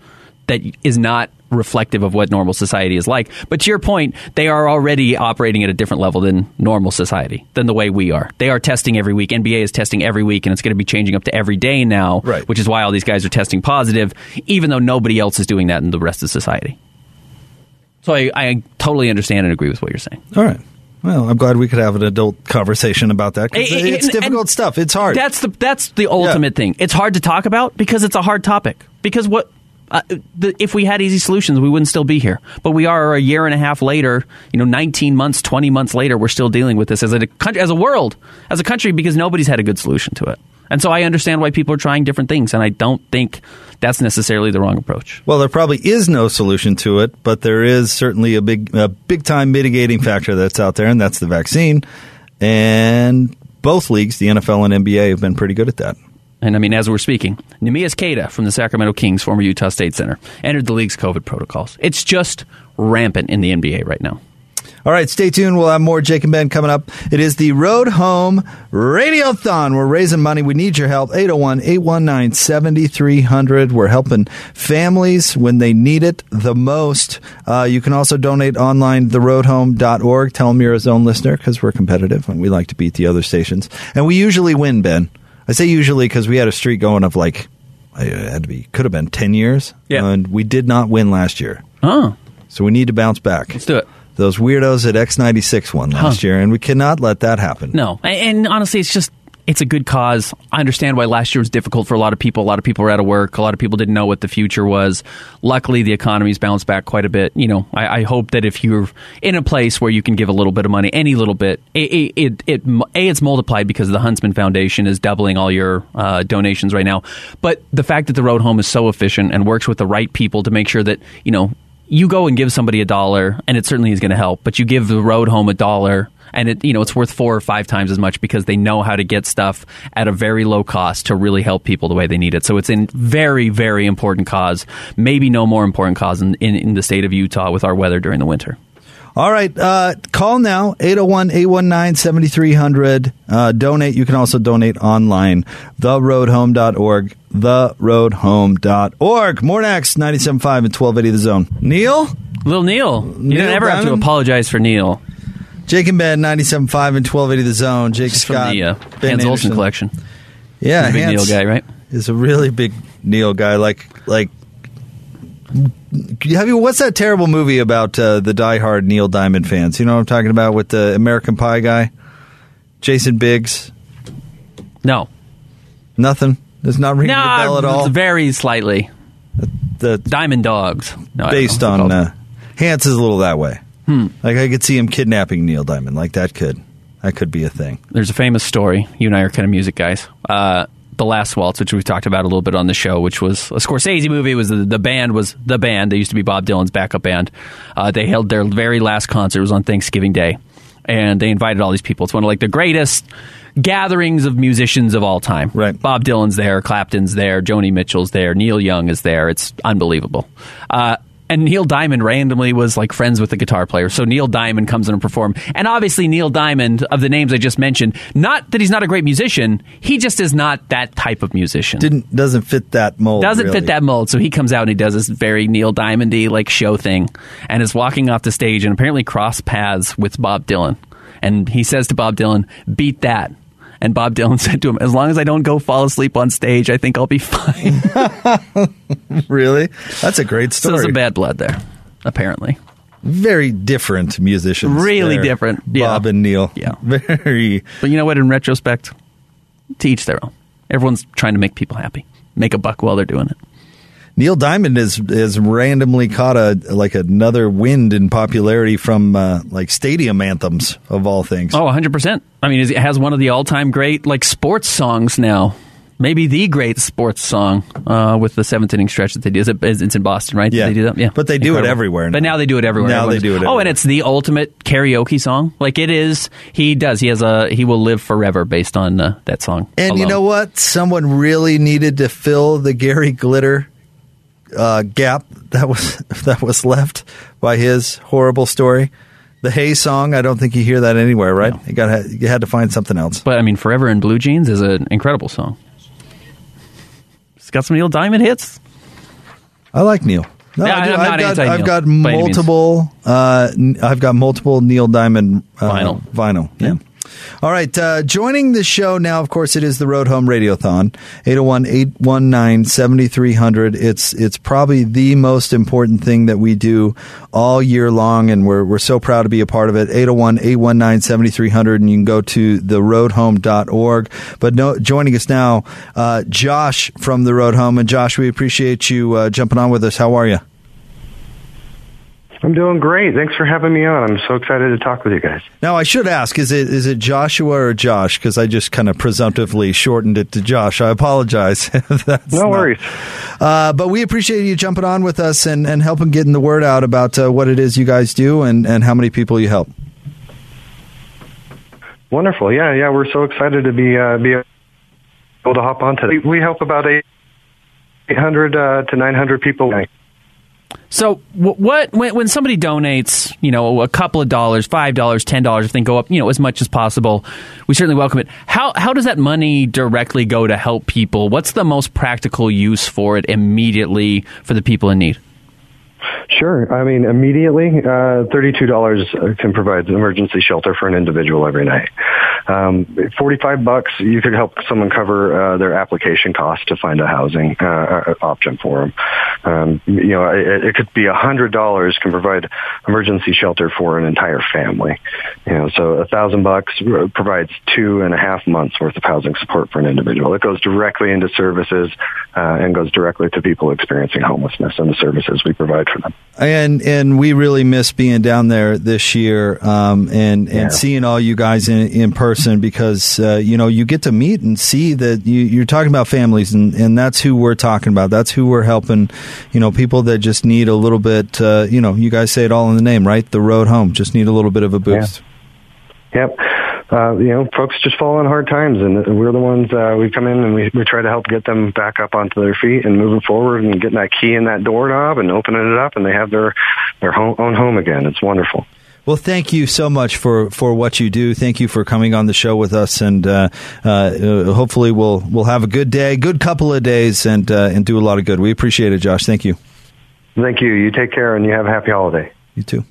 That is not reflective of what normal society is like. But to your point, they are already operating at a different level than normal society, than the way we are. They are testing every week. NBA is testing every week, and it's going to be changing up to every day now, Right. which is why all these guys are testing positive, even though nobody else is doing that in the rest of society. So I, I totally understand and agree with what you're saying. All right. Well, I'm glad we could have an adult conversation about that Eh, eh, it's and- difficult and stuff. It's hard. That's the that's the ultimate thing. It's hard to talk about because it's a hard topic. Because what uh, the, if we had easy solutions, we wouldn't still be here. But we are a year and a half later. You know, 19 months, 20 months later, we're still dealing with this as a country, as a world, as a country, because nobody's had a good solution to it. And so I understand why people are trying different things, and I don't think that's necessarily the wrong approach. Well, there probably is no solution to it, but there is certainly a big, a big time mitigating factor that's out there, and that's the vaccine. And both leagues, the NFL and NBA, have been pretty good at that. And I mean, as we're speaking, Neemias Queta from the Sacramento Kings, former Utah State center, entered the league's COVID protocols. It's just rampant in the NBA right now. All right, stay tuned. We'll have more Jake and Ben coming up. It is the Road Home Radiothon. We're raising money. We need your help. 801 819 7300. We're helping families when they need it the most. Uh, you can also donate online, theroadhome.org. Tell them you're a zone listener because we're competitive and we like to beat the other stations. And we usually win, Ben. I say usually because we had a streak going of like, it had to be, could have been 10 years. Yeah. And we did not win last year. Oh, So we need to bounce back. let's do it. Those weirdos at X96 won last Huh. year, and we cannot let that happen. No, and, and honestly, it's just it's a good cause. I understand why last year was difficult for a lot of people. A lot of people were out of work. A lot of people didn't know what the future was. Luckily, the economy's bounced back quite a bit. You know, I, I hope that if you're in a place where you can give a little bit of money, any little bit, it it, it, a it's multiplied because the Huntsman Foundation is doubling all your uh, donations right now. But the fact that the Road Home is so efficient and works with the right people to make sure that you know you go and give somebody a dollar, and it certainly is going to help. But you give the road home a dollar, and it you know it's worth four or five times as much because they know how to get stuff at a very low cost to really help people the way they need it. So it's a very very important cause, maybe no more important cause in, in, in the state of Utah with our weather during the winter. All right, uh, call now 801 819 7300. Uh, Donate. You can also donate online. TheRoadHome.org. TheRoadHome.org. More next 97.5 and 1280 The Zone. Neil? Little Neil, you don't ever have to apologize for Neil. Jake and Ben 97.5 and 1280 The Zone. Jake Just from Scott. the uh, Ben Hans Olsen collection. Yeah, He's a big Hans Neil guy, right? Is a really big Neil guy. Like, like, have you? What's that terrible movie about uh, the diehard Neil Diamond fans? You know what I'm talking about with the American Pie guy, Jason Biggs. No, Nothing. It's not ring no, a bell at all. very slightly. The Diamond Dogs. No, based on uh, Hans is a little that way. Hmm. Like I could see him kidnapping Neil Diamond. Like that could that could be a thing. there's a famous story. You and I are kind of music guys. Uh, the Last Waltz, which we've talked about a little bit on the show, which was a Scorsese movie. It was the, the band was the band. They used to be Bob Dylan's backup band. Uh, they held their very last concert. It was on Thanksgiving Day, and they invited all these people. It's one of like the greatest gatherings of musicians of all time. Right. Bob Dylan's there, Clapton's there, Joni Mitchell's there, Neil Young is there. It's unbelievable. Uh, and Neil Diamond randomly was like friends with the guitar player. So Neil Diamond comes in and perform. And obviously Neil Diamond, of the names I just mentioned, not that he's not a great musician, he just is not that type of musician. Didn't doesn't fit that mold. doesn't really. fit that mold. So he comes out and he does this very Neil Diamondy like show thing, and is walking off the stage and apparently cross paths with Bob Dylan. And he says to Bob Dylan, "Beat that." And Bob Dylan [LAUGHS] said to him, "As long as I don't go fall asleep on stage, I think I'll be [LAUGHS] fine." [LAUGHS] Really, that's a great so story. there's some bad blood there, apparently. Very different musicians. Really there. different. Yeah. Bob and Neil. Yeah. Very. But you know what? In retrospect, to each their own. Everyone's trying to make people happy, make a buck while they're doing it. Neil Diamond has is randomly caught a like another wind in popularity from uh, like stadium anthems of all things. Oh, 100%. I mean, it has one of the all-time great like sports songs now. maybe the great sports song uh, with the seventh inning stretch that they do. Is it, it's in Boston, right? Yeah. they do that. Yeah, But they do it everywhere But now. now they do it everywhere. Now they do it Oh, and it's the ultimate karaoke song. Like it is. He does. He has a. He will live forever based on uh, that song. And you know what? Someone really needed to fill the Gary Glitter uh, gap that was [LAUGHS] that was left by his horrible story. The Hey song. I don't think you hear that anywhere, right? You got you had to find something else. But I mean, "Forever in Blue Jeans" is an incredible song. It's got some Neil Diamond hits. I like Neil. No, Yeah, I I've not got, anti-Neil I've got by any means. multiple. Uh, I've got multiple Neil Diamond uh, Vinyl. Vinyl. Yeah. All right. Uh, joining the show now, of course, it is the Road Home Radiothon. 801-819-7300. It's it's probably the most important thing that we do all year long, and we're we're so proud to be a part of it. 801-819-7300, and you can go to theroadhome.org. But no, joining us now, uh, Josh from the Road Home, and Josh, we appreciate you uh, jumping on with us. How are you? I'm doing great. Thanks for having me on. I'm so excited to talk with you guys. Now, I should ask: is it is it Joshua or Josh? Because I just kind of presumptively shortened it to Josh. I apologize. [LAUGHS] That's No not- worries. Uh, but we appreciate you jumping on with us and, and helping getting the word out about uh, what it is you guys do and, and how many people you help. Wonderful. Yeah, yeah. We're so excited to be uh, be able to hop on today. We help about eight. 800 uh, to 900 people. So what when, when somebody donates, you know, a couple of dollars, five dollars, ten dollars, if they go up, you know, as much as possible, we certainly welcome it. How how does that money directly go to help people? What's the most practical use for it immediately for the people in need? Sure. I mean, immediately, uh, $32 can provide emergency shelter for an individual every night. Um, 45 bucks, you could help someone cover uh, their application cost to find a housing uh, uh, option for them. Um, you know, it, it could be $100 can provide emergency shelter for an entire family. You know, so a thousand bucks provides two and a half months worth of housing support for an individual. It goes directly into services uh, and goes directly to people experiencing homelessness and the services we provide for them. And and we really miss being down there this year um, and and Yeah. seeing all you guys in in person because uh, you know you get to meet and see that you, you're talking about families and, and that's who we're talking about. That's who we're helping. You know, people that just need a little bit. Uh, you know, you guys say it all in the name, right? The road home just need a little bit of a boost. Yep. Uh, you know, folks just fall on hard times, and we're the ones uh, we come in and we, we try to help get them back up onto their feet and moving forward and getting that key in that doorknob and opening it up, and they have their their home, own home again. It's wonderful. Well, thank you so much for, for what you do. Thank you for coming on the show with us, and uh, uh, uh, hopefully we'll we'll have a good day, good couple of days, and uh, and do a lot of good. We appreciate it, Josh. Thank you. Thank you. You take care, and you have a happy holiday. You too.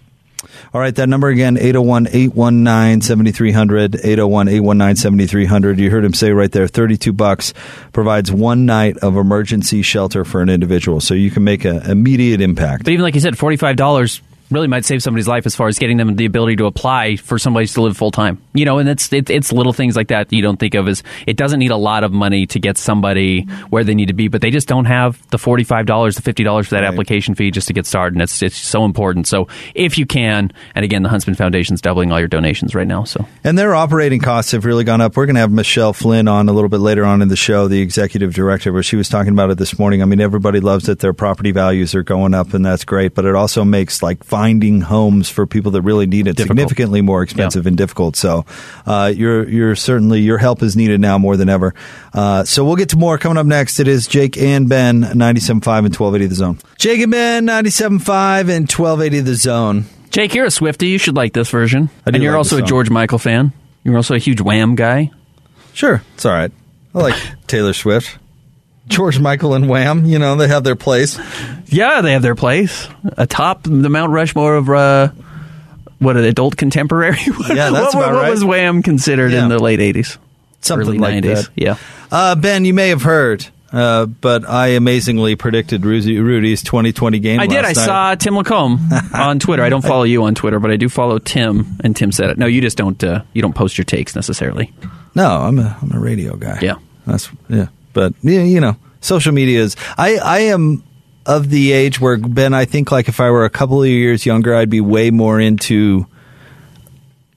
All right, that number again, 801-819-7300, 801-819-7300. You heard him say right there, 32 bucks provides one night of emergency shelter for an individual. So you can make an immediate impact. But even like you said, forty five dollars really might save somebody's life as far as getting them the ability to apply for somebody to live full time. You know, and it's it, it's little things like that you don't think of as it doesn't need a lot of money to get somebody where they need to be, but they just don't have the forty five dollars, the fifty dollars for that Right. application fee just to get started. And it's it's so important. So if you can, and again, the Huntsman Foundation's doubling all your donations right now. So And their operating costs have really gone up. We're going to have Michelle Flynn on a little bit later on in the show, the executive director, where she was talking about it this morning. I mean, everybody loves that their property values are going up, and that's great. But it also makes like finding homes for people that really need it Difficult. significantly more expensive and difficult. So, uh, you're you're certainly your help is needed now more than ever. Uh, so we'll get to more coming up next. It is Jake and Ben, 97.5 and 1280 the zone. Jake and Ben, 97.5 and 1280 the zone. Jake, you're a Swifty. You should like this version. I do and you're like also a. George Michael fan. You're also a huge Wham guy. Sure, it's all right. I like [LAUGHS] Taylor Swift. George Michael and Wham, you know, they have their place. Yeah, they have their place atop the Mount Rushmore of uh, what an adult contemporary. [LAUGHS] Yeah, that's what, about what right. was Wham considered Yeah. in the late '80s, Something early like '90s? that. Yeah, Uh, ben, you may have heard, uh, but I amazingly predicted Rudy, Rudy's 2020 game. I did. I night. saw Tim Lacombe [LAUGHS] on Twitter. I don't follow you on Twitter, but I do follow Tim, and Tim said it. No, you just don't. Uh, you don't post your takes necessarily. No, I'm a I'm a radio guy. Yeah. that's yeah. But yeah, you know, social media is. I I am of the age where Ben. I think like if I were a couple of years younger, I'd be way more into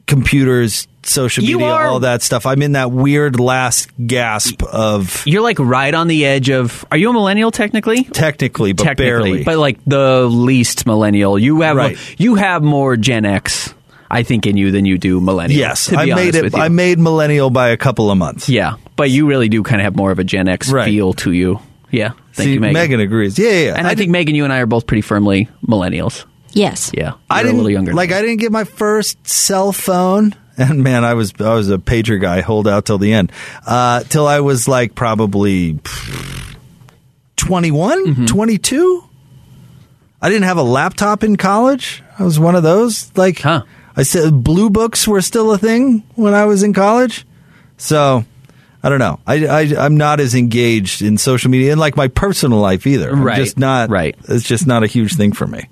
computers, social media, are- all that stuff. I'm in that weird last gasp of You're like right on the edge of. Are you a millennial technically? technically, but technically, barely. but like the least millennial. You have Right. you have more Gen X, I think, in you than you do millennial. yes, to be I made it. I made millennial by a couple of months. yeah, but you really do kind of have more of a Gen X Right. feel to you. Yeah, thank See, you, Megan. Megan agrees. Yeah, yeah. yeah. And I, think Megan, you and I are both pretty firmly millennials. Yes. Yeah, I You're didn't a little younger. Like I didn't get my first cell phone, and man, I was I was a pager guy. Hold out till the end, uh, till I was like probably 21, Mm-hmm. 22. I didn't have a laptop in college. I was one of those. Like, Huh. I said, blue books were still a thing when I was in college. So. I don't know. I, I I'm not as engaged in social media and like my personal life either. I'm Right, just not. right. It's just not a huge thing for me.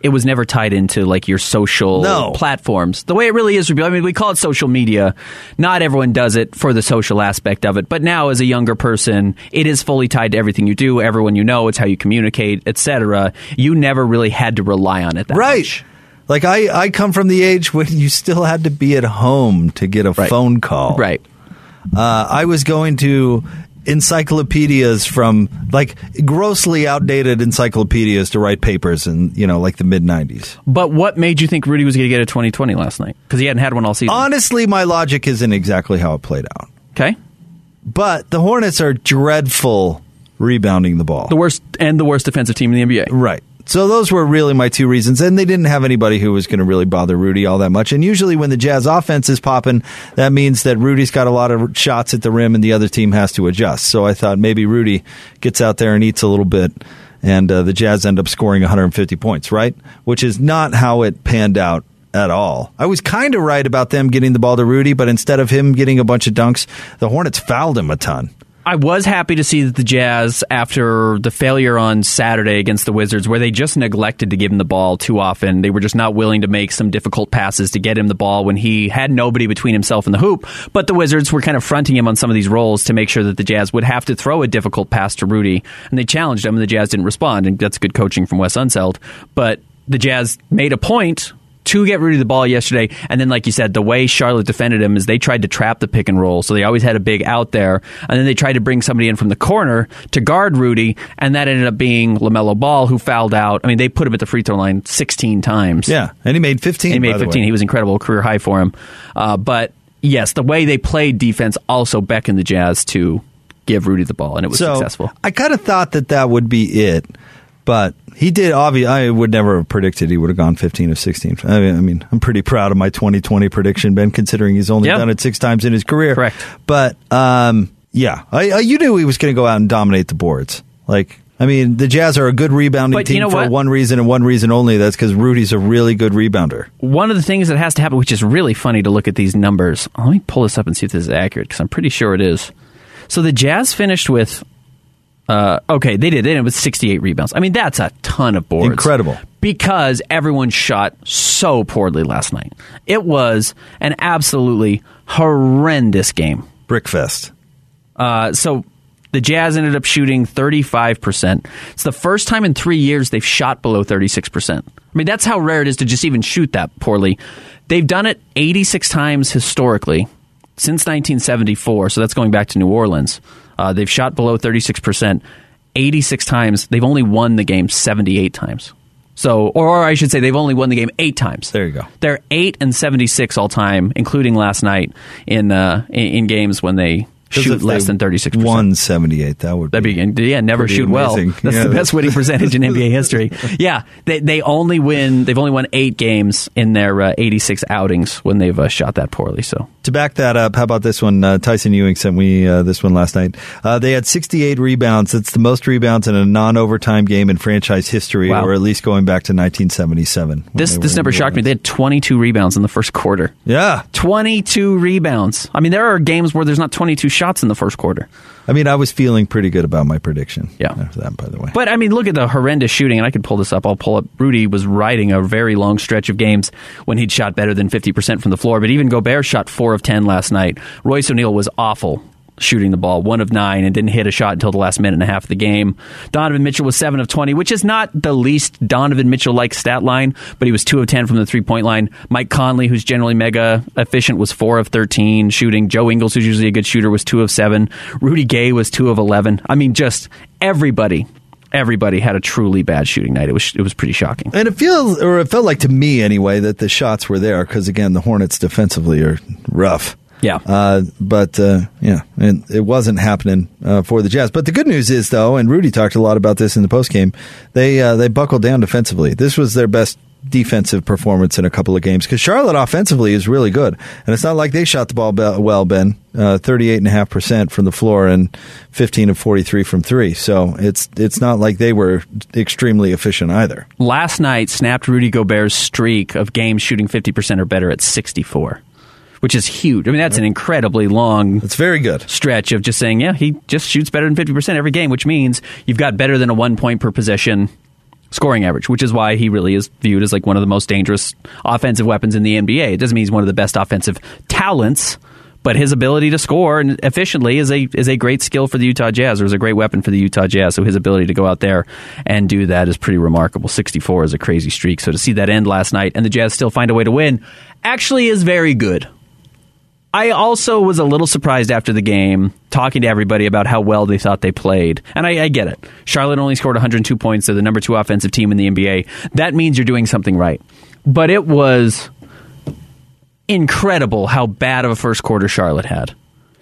it was never tied into like your social No. platforms the way it really is. I mean, we call it social media. Not everyone does it for the social aspect of it, but now as a younger person, it is fully tied to everything you do, everyone you know. It's how you communicate, etc. You never really had to rely on it that right. much. Like I, I come from the age when you still had to be at home to get a Right. phone call. Right. Uh, I was going to encyclopedias from like grossly outdated encyclopedias to write papers in you know like the mid '90s. But what made you think Rudy was going to get a 2020 last night? Because he hadn't had one all season. Honestly, my logic isn't exactly how it played out. okay. But the Hornets are dreadful rebounding the ball. The worst and the worst defensive team in the NBA. Right. So those were really my two reasons, and they didn't have anybody who was going to really bother Rudy all that much. And usually, when the Jazz offense is popping, that means that Rudy's got a lot of shots at the rim, and the other team has to adjust. So I thought maybe Rudy gets out there and eats a little bit, and uh, the Jazz end up scoring 150 points, right? Which is not how it panned out at all. I was kind of right about them getting the ball to Rudy, but instead of him getting a bunch of dunks, the Hornets fouled him a ton. I was happy to see that the Jazz, after the failure on Saturday against the Wizards, where they just neglected to give him the ball too often, they were just not willing to make some difficult passes to get him the ball when he had nobody between himself and the hoop. But the Wizards were kind of fronting him on some of these roles to make sure that the Jazz would have to throw a difficult pass to Rudy, and they challenged him, and the Jazz didn't respond, and that's good coaching from Wes Unseld. But the Jazz made a point to get Rudy the ball yesterday. And then, like you said, the way Charlotte defended him is they tried to trap the pick and roll. So they always had a big out there. And then they tried to bring somebody in from the corner to guard Rudy. And that ended up being LaMelo Ball, who fouled out. I mean, they put him at the free throw line 16 times. Yeah, and he made 15. He by made the 15. way. He was incredible, career high for him. Uh, but yes, the way they played defense also beckoned the Jazz to give Rudy the ball, and it was so successful. I kind of thought that that would be it, but he did. Obviously, I would never have predicted he would have gone 15 of 16. I mean, I mean, I'm pretty proud of my 2020 prediction, Ben, considering he's only Yeah. done it six times in his career. Correct. But um, yeah, I, I, you knew he was going to go out and dominate the boards. Like, I mean, the Jazz are a good rebounding But you team know for what? one reason and one reason only. That's because Rudy's a really good rebounder. One of the things that has to happen, which is really funny to look at these numbers. Let me pull this up and see if this is accurate because I'm pretty sure it is. So the Jazz finished with, uh, okay, they did. They it was 68 rebounds. I mean, that's a ton of boards. Incredible. Because everyone shot so poorly last night. It was an absolutely horrendous game. Brickfest. Uh, so the Jazz ended up shooting 35%. It's the first time in three years they've shot below 36%. I mean, that's how rare it is to just even shoot that poorly. They've done it 86 times historically since 1974, so that's going back to New Orleans. Uh, they've shot below 36%. 86 times. They've only won the game 78 times. So, or, I should say, they've only won the game eight times. There you go. They're eight and seventy six all time, including last night in uh, in, in games when they shoot less than thirty six percent. Won 78. That would That'd be yeah, never shoot well. That's Yeah. the best winning percentage in NBA [LAUGHS] history. Yeah, they they only win. They've only won eight games in their uh, eighty six outings when they've uh, shot that poorly. So To back that up, how about this one? Uh, Tyson Ewing sent me uh, this one last night. Uh, they had 68 rebounds. It's the most rebounds in a non-overtime game in franchise history, Wow. or at least going back to 1977. this this number shocked me. They had twenty two rebounds in the first quarter. Yeah, Twenty two rebounds. I mean, there are games where there's not twenty two shots in the first quarter. I mean, I was feeling pretty good about my prediction. Yeah. after that, by the way. But I mean, look at the horrendous shooting, and I could pull this up. I'll pull up. Rudy was riding a very long stretch of games when he'd shot better than fifty percent from the floor. But even Gobert shot four of ten last night. Royce O'Neal was awful shooting the ball, one of nine, and didn't hit a shot until the last minute and a half of the game. Donovan Mitchell was seven of 20, which is not the least Donovan Mitchell like stat line, but he was two of 10 from the three point line. Mike Conley, who's generally mega efficient, was four of 13 shooting. Joe Ingles, who's usually a good shooter, was two of seven. Rudy Gay was two of 11. I mean, just everybody everybody had a truly bad shooting night. It was it was pretty shocking. And it feels, or it felt like to me anyway, that the shots were there because again, the Hornets defensively are rough. Yeah. Uh, but uh, yeah, and it wasn't happening uh, for the Jazz. But the good news is though, and Rudy talked a lot about this in the post game, they uh, they buckled down defensively. This was their best defensive performance in a couple of games because Charlotte offensively is really good, and it's not like they shot the ball well. Ben, uh, thirty-eight and a half percent from the floor and fifteen of forty-three from three. So it's it's not like they were extremely efficient either. Last night snapped Rudy Gobert's streak of games shooting fifty percent or better at sixty-four. Which is huge. I mean, that's an incredibly long. It's very good stretch of just saying, yeah, he just shoots better than fifty percent every game, which means you've got better than a one point per possession scoring average, which is why he really is viewed as like one of the most dangerous offensive weapons in the NBA. It doesn't mean he's one of the best offensive talents, but his ability to score and efficiently is a is a great skill for the Utah Jazz, or is a great weapon for the Utah Jazz. So his ability to go out there and do that is pretty remarkable. Sixty four is a crazy streak. So to see that end last night and the Jazz still find a way to win actually is very good. I also was a little surprised after the game, talking to everybody about how well they thought they played. And I, I, get it. Charlotte only scored 102 points. They're the number two offensive team in the NBA. That means you're doing something right. But it was incredible how bad of a first quarter Charlotte had.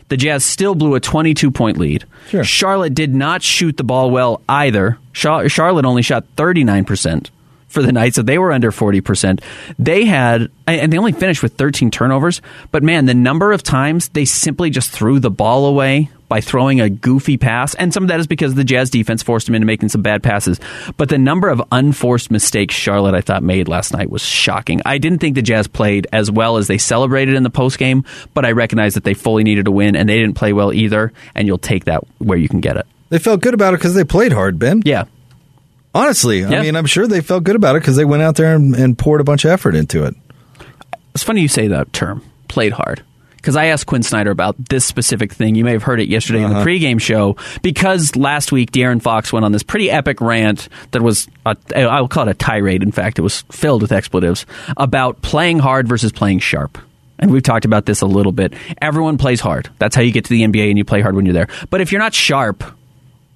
The Jazz still blew a 22 point lead. Sure. Charlotte did not shoot the ball well either. Charlotte only shot 39% for the night, so they were under 40%. They had, and they only finished with 13 turnovers, but man, the number of times they simply just threw the ball away by throwing a goofy pass, and some of that is because the Jazz defense forced them into making some bad passes. But the number of unforced mistakes Charlotte, I thought, made last night was shocking. I didn't think the Jazz played as well as they celebrated in the postgame, but I recognize that they fully needed to win, and they didn't play well either, and you'll take that where you can get it. They felt good about it because they played hard, Ben. Yeah. Honestly, yeah. I mean, I'm sure they felt good about it because they went out there and, and, poured a bunch of effort into it. It's funny you say that term, played hard. Because I asked Quin Snyder about this specific thing. You may have heard it yesterday uh-huh. in the pregame show. Because last week, De'Aaron Fox went on this pretty epic rant that was, a, I'll call it a tirade. In fact, it was filled with expletives about playing hard versus playing sharp. And we've talked about this a little bit. Everyone plays hard. That's how you get to the NBA and you play hard when you're there. But if you're not sharp,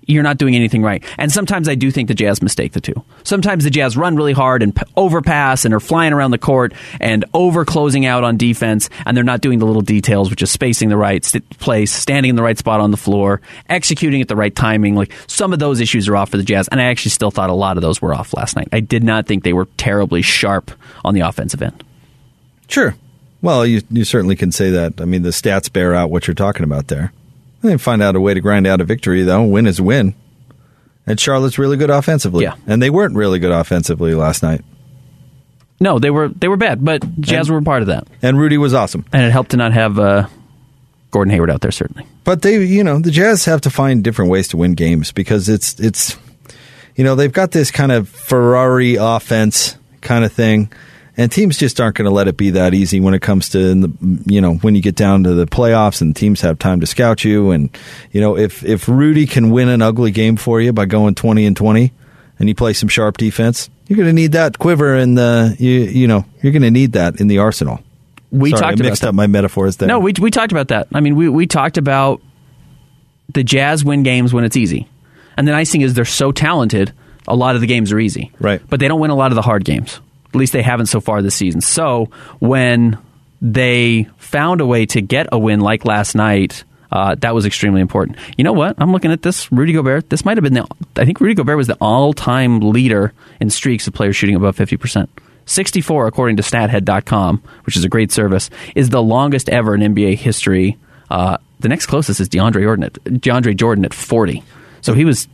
you're not doing anything right. And sometimes I do think the Jazz mistake the two. Sometimes the Jazz run really hard and p- overpass and are flying around the court and over closing out on defense, and they're not doing the little details, which is spacing the right st- place, standing in the right spot on the floor, executing at the right timing. Like some of those issues are off for the Jazz, and I actually still thought a lot of those were off last night. I did not think they were terribly sharp on the offensive end. Sure. Well, you you certainly can say that. I mean, the stats bear out what you're talking about there. They find out a way to grind out a victory, though. Win is win. And Charlotte's really good offensively. Yeah. And they weren't really good offensively last night. No, they were they were bad, but Jazz and, were part of that. And Rudy was awesome. And it helped to not have uh, Gordon Hayward out there, certainly. But they, you know, the Jazz have to find different ways to win games because it's it's, you know, they've got this kind of Ferrari offense kind of thing and teams just aren't going to let it be that easy when it comes to the, you know when you get down to the playoffs and teams have time to scout you. And you know if if Rudy can win an ugly game for you by going 20 and 20 and you play some sharp defense you're going to need that quiver in the you you know you're going to need that in the arsenal. We Sorry, talked I mixed about up my metaphors there. No we we talked about that. I mean we we talked about the jazz win games when it's easy. And the nice thing is they're so talented a lot of the games are easy. Right. But they don't win a lot of the hard games at least they haven't so far this season. So when they found a way to get a win like last night, uh, that was extremely important. You know what? I'm looking at this. Rudy Gobert. This might have been the. I think Rudy Gobert was the all-time leader in streaks of players shooting above 50 percent. 64, according to StatHead.com, which is a great service, is the longest ever in NBA history. Uh, the next closest is DeAndre Jordan at, DeAndre Jordan at 40. So he was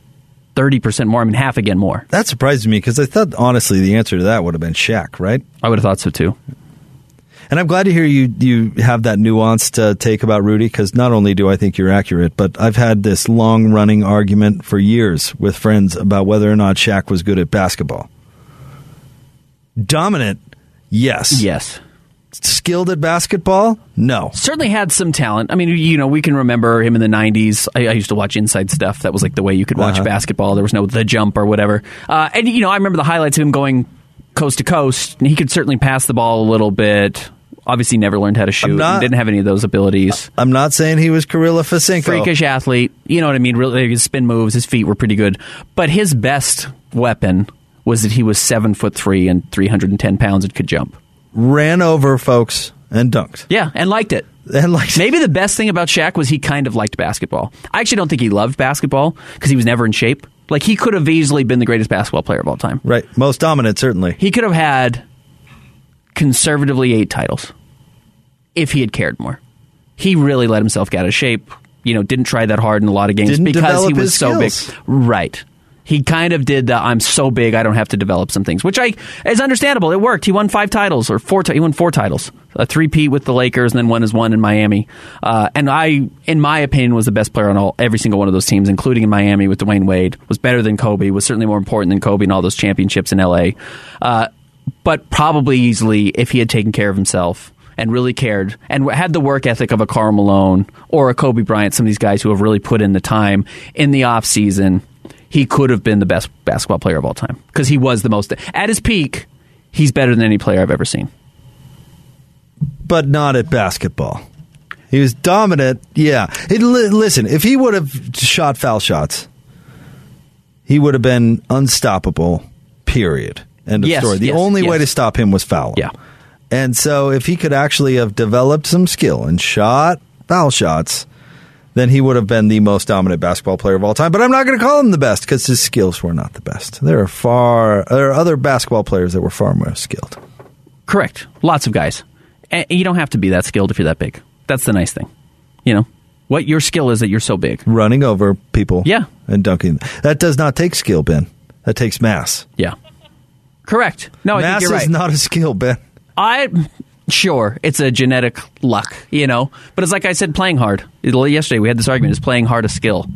thirty percent more. I mean, half again more. That surprised me because I thought honestly the answer to that would have been Shaq, right? I would have thought so too. And I'm glad to hear you you have that nuanced uh, take about Rudy because not only do I think you're accurate, but I've had this long running argument for years with friends about whether or not Shaq was good at basketball. Dominant, yes, yes. Skilled at basketball? No. Certainly had some talent. I mean, you know, we can remember him in the 90s. I, I used to watch Inside Stuff. That was like the way you could watch Uh-huh. basketball. There was no The Jump or whatever. Uh, and, you know, I remember the highlights of him going coast to coast. And he could certainly pass the ball a little bit. Obviously, never learned how to shoot. not- didn't have any of those abilities. I'm not saying he was Karilla Fasinko. Freakish athlete. You know what I mean? Really, his spin moves, his feet were pretty good. But his best weapon was that he was seven foot three and 310 pounds and could jump. Ran over folks and dunked. Yeah, and liked it. [LAUGHS] And liked Maybe the best thing about Shaq was he kind of liked basketball. I actually don't think he loved basketball because he was never in shape. Like he could have easily been the greatest basketball player of all time. Right. Most dominant, certainly. He could have had conservatively eight titles if he had cared more. He really let himself get out of shape. You know, didn't try that hard in a lot of games Didn't because he was so skills. big. Right. He kind of did the I'm so big I don't have to develop some things, which I is understandable. It worked. He won five titles or four. He won four titles, a three peat with the Lakers, and then one is one in Miami. Uh, and I, in my opinion, was the best player on all every single one of those teams, including in Miami with Dwyane Wade. Was better than Kobe. Was certainly more important than Kobe in all those championships in L.A. Uh, but probably easily if he had taken care of himself and really cared and had the work ethic of a Karl Malone or a Kobe Bryant, some of these guys who have really put in the time in the off season, he could have been the best basketball player of all time because he was the most at his peak. He's better than any player I've ever seen. but not at basketball. He was dominant. Yeah. It, li- listen, if he would have shot foul shots, he would have been unstoppable. Period. End of Yes, story. The yes, only way to stop him was foul. Yeah. And so if he could actually have developed some skill and shot foul shots, then he would have been the most dominant basketball player of all time. But I'm not going to call him the best because his skills were not the best. There are far there are other basketball players that were far more skilled. Correct. Lots of guys. And you don't have to be that skilled if you're that big. That's the nice thing. You know, what your skill is that you're so big. Running over people. Yeah. And dunking. That does not take skill, Ben. That takes mass. Yeah. Correct. No, I mass think you're is not a skill, Ben. I sure it's a genetic luck, you know, but it's like I said, playing hard. Yesterday we had this argument: is playing hard a skill?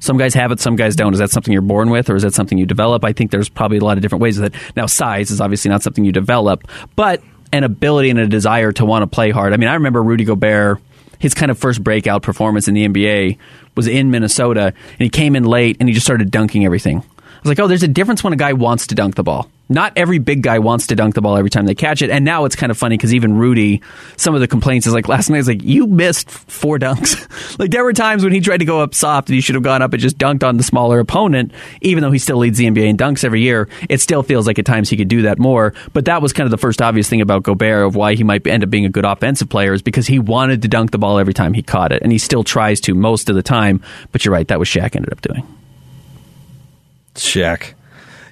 Some guys have it, some guys don't. Is that something you're born with, or is that something you develop? I think there's probably a lot of different ways of it. Now, size is obviously not something you develop, but an ability and a desire to want to play hard. I mean, I remember Rudy Gobert. His kind of first breakout performance in the NBA was in Minnesota, and he came in late and he just started dunking everything. Was like, oh, there's a difference when a guy wants to dunk the ball. Not every big guy wants to dunk the ball every time they catch it. And now it's kind of funny because even Rudy, some of the complaints is like last night, is like, you missed four dunks. [LAUGHS] like there were times when he tried to go up soft and he should have gone up and just dunked on the smaller opponent, even though he still leads the NBA in dunks every year. It still feels like at times he could do that more. But that was kind of the first obvious thing about Gobert of why he might end up being a good offensive player is because he wanted to dunk the ball every time he caught it. And he still tries to most of the time. But you're right, that was Shaq ended up doing. Shaq.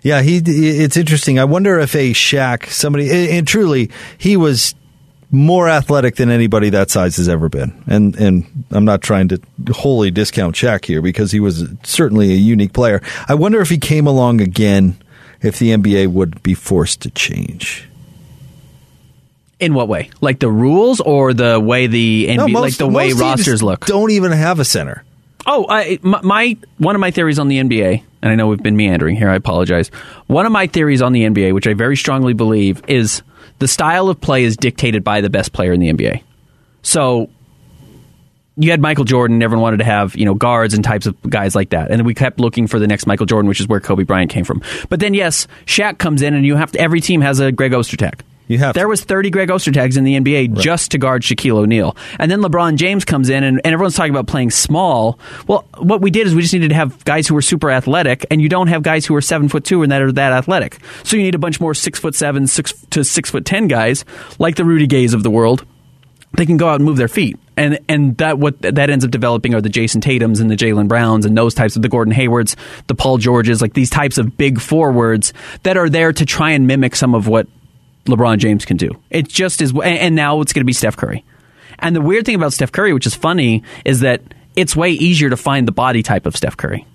Yeah, he. It's interesting. I wonder if a Shaq, somebody, and truly, he was more athletic than anybody that size has ever been. And and I'm not trying to wholly discount Shaq here because he was certainly a unique player. I wonder if he came along again, if the NBA would be forced to change. In what way? Like the rules or the way the NBA, No, most- like the way rosters look? Don't even have a center. Oh, I, my, my one of my theories on the NBA, and I know we've been meandering here. I apologize. One of my theories on the NBA, which I very strongly believe, is the style of play is dictated by the best player in the NBA. So you had Michael Jordan, and everyone wanted to have you know guards and types of guys like that, and then we kept looking for the next Michael Jordan, which is where Kobe Bryant came from. But then yes, Shaq comes in, and you have to. Every team has a Greg Ostertag. You have there was 30 Greg Ostertags in the NBA just to guard Shaquille O'Neal. And then LeBron James comes in and, and everyone's talking about playing small. Well, what we did is we just needed to have guys who were super athletic and you don't have guys who are seven foot two and that are that athletic. So you need a bunch more six foot seven, six to six foot ten guys like the Rudy Gays of the world. They can go out and move their feet. And and that what that ends up developing are the Jayson Tatums and the Jaylen Browns and those types of the Gordon Haywards, the Paul Georges, like these types of big forwards that are there to try and mimic some of what LeBron James can do. It just is, and- now it's going to be Steph Curry. And the weird thing about Steph Curry, which is funny, is that it's way easier to find the body type of Steph Curry.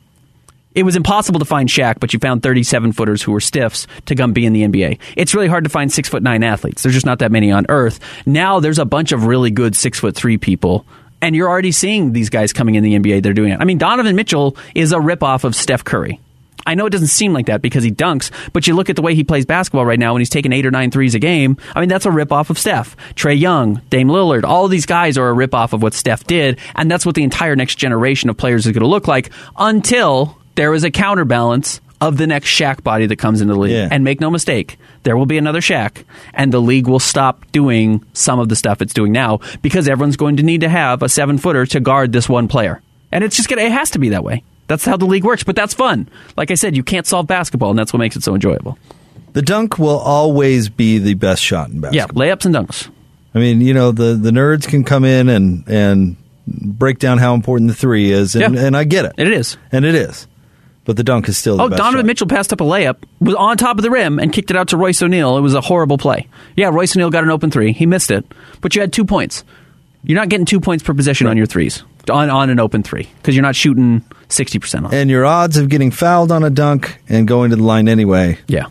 It was impossible to find Shaq, but you found 37 footers who were stiffs to come be in the NBA. It's really hard to find six foot nine athletes. There's just not that many on earth. Now there's a bunch of really good six foot three people. And you're already seeing these guys coming in the NBA. They're doing it. I mean, Donovan Mitchell is a ripoff of Steph Curry. I know it doesn't seem like that because he dunks, but you look at the way he plays basketball right now when he's taking eight or nine threes a game. I mean, that's a ripoff of Steph. Trae Young, Dame Lillard, all these guys are a ripoff of what Steph did, and that's what the entire next generation of players is going to look like until there is a counterbalance of the next Shaq body that comes into the league. Yeah. And make no mistake, there will be another Shaq, and the league will stop doing some of the stuff it's doing now because everyone's going to need to have a seven footer to guard this one player. And it's just gonna it has to be that way. That's how the league works, but that's fun. Like I said, you can't solve basketball, and that's what makes it so enjoyable. The dunk will always be the best shot in basketball. Yeah, layups and dunks. I mean, you know, the, the nerds can come in and, and break down how important the three is, and, Yeah. and I get it. And it is. And it is. But the dunk is still the Oh, Donovan shot. Mitchell passed up a layup, was on top of the rim, and kicked it out to Royce O'Neal. It was a horrible play. Yeah, Royce O'Neal got an open three. He missed it, but you had two points. You're not getting two points per possession on your threes on on an open three because you're not shooting sixty percent on. it. And your odds of getting fouled on a dunk and going to the line anyway Yeah.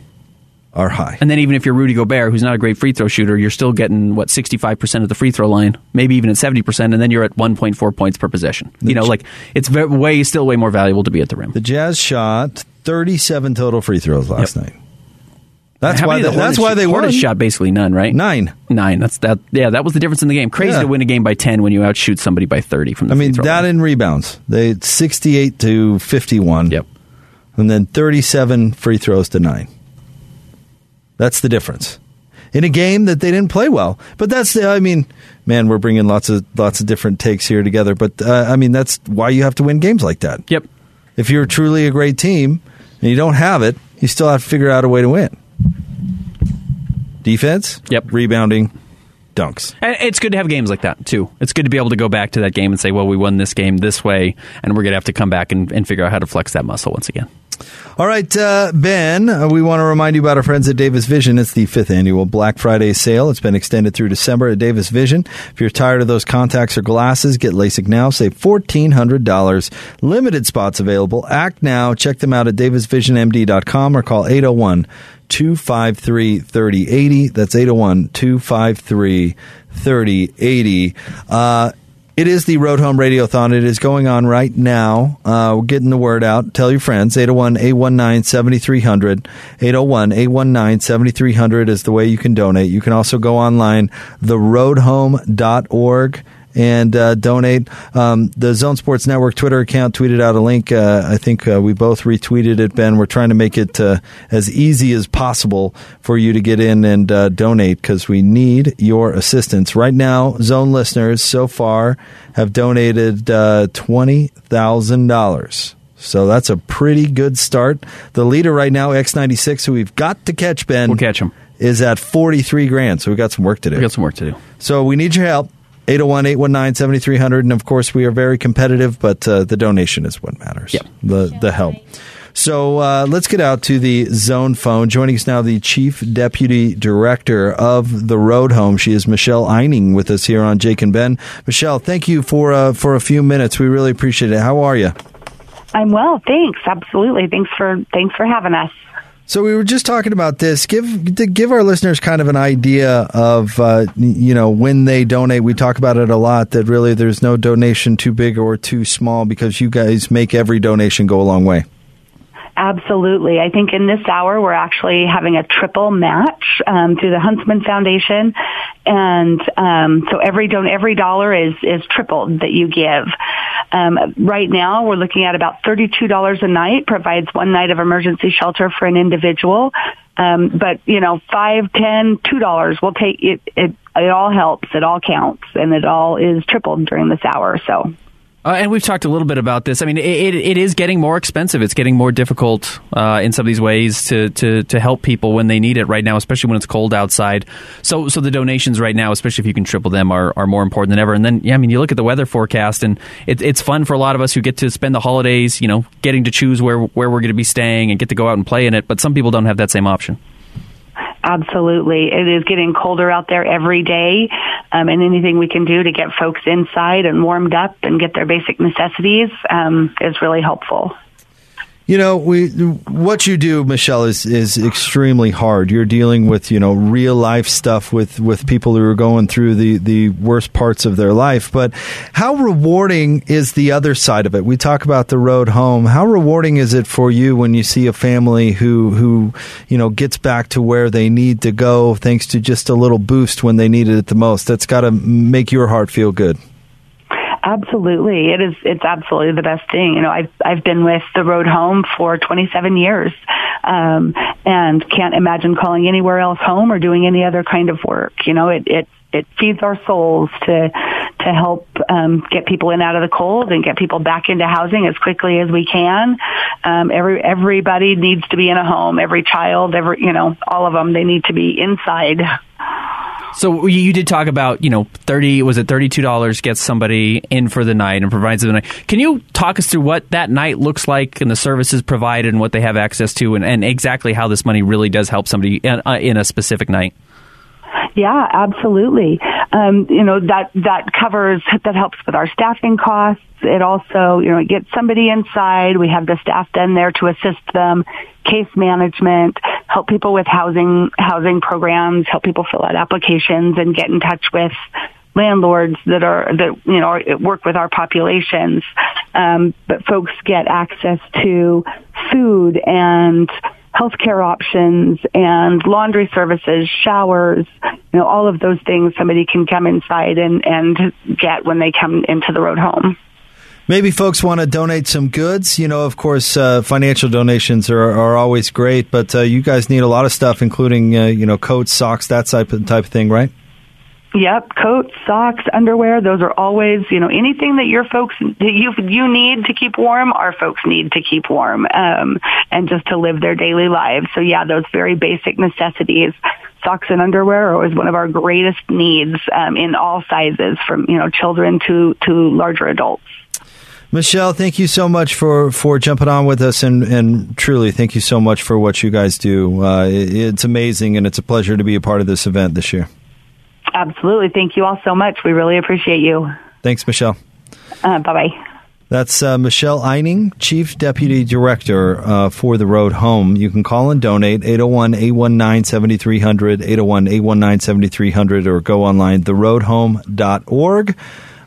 are high. And then even if you're Rudy Gobert, who's not a great free throw shooter, you're still getting what 65% of the free throw line, maybe even at 70%, and then you're at 1.4 points per possession. You know, like it's ve- way still way more valuable to be at the rim. The Jazz shot 37 total free throws last night. That's why. They, the that's why they won. Shot basically none, right? Nine. Nine. That's that. Yeah, that was the difference in the game. Crazy Yeah. to win a game by 10 when you outshoot somebody by 30 from the I mean, that line. in rebounds. They 68 to 51. Yep. And then 37 free throws to nine. That's the difference. In a game that they didn't play well, but that's the. I mean, man, we're bringing lots of lots of different takes here together. But uh, I mean, that's why you have to win games like that. Yep. If you're truly a great team and you don't have it, you still have to figure out a way to win. Defense. Yep. Rebounding. Dunks. And it's good to have games like that too. It's good to be able to go back to that game and say, "Well, we won this game this way, and we're going to have to come back and, and figure out how to flex that muscle once again." All right, uh, Ben, uh, we want to remind you about our friends at Davis Vision. It's the fifth annual Black Friday sale. It's been extended through December at Davis Vision. If you're tired of those contacts or glasses, get LASIK now. Save $1,400. Limited spots available. Act now. Check them out at davisvisionmd.com or call 801 253 3080. That's 801 253 3080. Uh, it is the Road Home Radiothon. It is going on right now. Uh, we're getting the word out. Tell your friends. 801 819 7300. 801 819 7300 is the way you can donate. You can also go online, theroadhome.org and uh, donate. Um, the Zone Sports Network Twitter account tweeted out a link. Uh, I think uh, we both retweeted it, Ben. We're trying to make it uh, as easy as possible for you to get in and uh, donate because we need your assistance. Right now, Zone listeners so far have donated uh, $20,000. So that's a pretty good start. The leader right now, X96, who we've got to catch, Ben. We'll catch him. Is at 43 grand. So we've got some work to do. We've got some work to do. So we need your help. 801 819 7300. And of course, we are very competitive, but uh, the donation is what matters. Yep. The, the help. So uh, let's get out to the zone phone. Joining us now, the Chief Deputy Director of the Road Home. She is Michelle Eining with us here on Jake and Ben. Michelle, thank you for uh, for a few minutes. We really appreciate it. How are you? I'm well, thanks. Absolutely. Thanks for thanks for having us. So we were just talking about this. Give to give our listeners kind of an idea of uh, you know when they donate. We talk about it a lot. That really there's no donation too big or too small because you guys make every donation go a long way. Absolutely. I think in this hour we're actually having a triple match um, through the Huntsman Foundation, and um, so every don- every dollar is is tripled that you give. Um, right now, we're looking at about thirty-two dollars a night. Provides one night of emergency shelter for an individual. Um, but you know, five, ten, two dollars. We'll take it. It it all helps. It all counts, and it all is tripled during this hour. So. Uh, and we've talked a little bit about this. I mean, it, it, is getting more expensive. It's getting more difficult uh, in some of these ways to, to, to help people when they need it right now, especially when it's cold outside. So so the donations right now, especially if you can triple them, are, are more important than ever. And then, yeah, I mean, you look at the weather forecast, and it, it's fun for a lot of us who get to spend the holidays, you know, getting to choose where where we're going to be staying and get to go out and play in it. But some people don't have that same option. Absolutely. It is getting colder out there every day, um, and anything we can do to get folks inside and warmed up and get their basic necessities um, is really helpful. You know, we what you do, Michelle, is is extremely hard. You're dealing with you know real life stuff with with people who are going through the the worst parts of their life. But how rewarding is the other side of it? We talk about the road home. How rewarding is it for you when you see a family who who you know gets back to where they need to go thanks to just a little boost when they needed it the most? That's got to make your heart feel good. Absolutely. It is, it's absolutely the best thing. You know, I've, I've been with the road home for 27 years, um, and can't imagine calling anywhere else home or doing any other kind of work. You know, it, it, it feeds our souls to, to help, um, get people in out of the cold and get people back into housing as quickly as we can. Um, every, everybody needs to be in a home. Every child, every, you know, all of them, they need to be inside. So you did talk about, you know, thirty was it thirty two dollars gets somebody in for the night and provides them the night. Can you talk us through what that night looks like and the services provided and what they have access to and, and exactly how this money really does help somebody in, uh, in a specific night? Yeah, absolutely. Um, you know that that covers that helps with our staffing costs. It also, you know, it gets somebody inside. We have the staff then there to assist them, case management, help people with housing housing programs, help people fill out applications, and get in touch with landlords that are that you know work with our populations. Um, but folks get access to food and healthcare options and laundry services, showers, you know, all of those things somebody can come inside and, and get when they come into the road home. Maybe folks want to donate some goods. You know, of course, uh, financial donations are, are always great, but uh, you guys need a lot of stuff, including, uh, you know, coats, socks, that type of, type of thing, right? Yep, coats, socks, underwear, those are always, you know, anything that your folks, that you, you need to keep warm, our folks need to keep warm, um, and just to live their daily lives. So yeah, those very basic necessities, socks and underwear are always one of our greatest needs, um, in all sizes from, you know, children to, to larger adults. Michelle, thank you so much for, for jumping on with us, and, and truly, thank you so much for what you guys do. Uh, it, it's amazing, and it's a pleasure to be a part of this event this year. Absolutely. Thank you all so much. We really appreciate you. Thanks, Michelle. Uh, bye bye. That's uh, Michelle Eining, Chief Deputy Director uh, for the Road Home. You can call and donate 801 819 7300, 801 819 7300, or go online, theroadhome.org.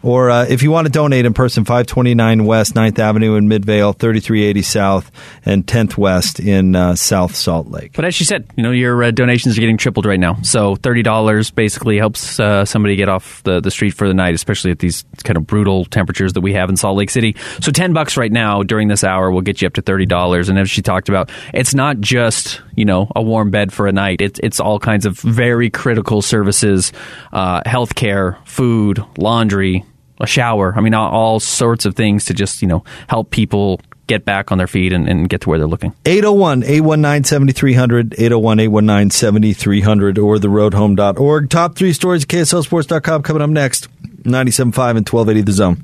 Or uh, if you want to donate in person, 529 West 9th Avenue in Midvale, 3380 South, and 10th West in uh, South Salt Lake. But as she said, you know, your uh, donations are getting tripled right now. So $30 basically helps uh, somebody get off the, the street for the night, especially at these kind of brutal temperatures that we have in Salt Lake City. So 10 bucks right now during this hour will get you up to $30. And as she talked about, it's not just, you know, a warm bed for a night. It's, it's all kinds of very critical services, uh, health care, food, laundry, a shower. I mean, all, all, sorts of things to just, you know, help people get back on their feet and, and get to where they're looking. 801 819 7300, 801 819 7300, or theroadhome.org. Top three stories at KSLSports.com coming up next 97.5 and 1280 The Zone.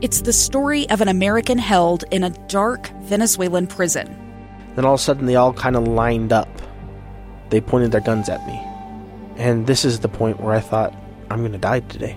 It's the story of an American held in a dark Venezuelan prison. Then all of a sudden, they all kind of lined up. They pointed their guns at me. And this is the point where I thought, I'm going to die today.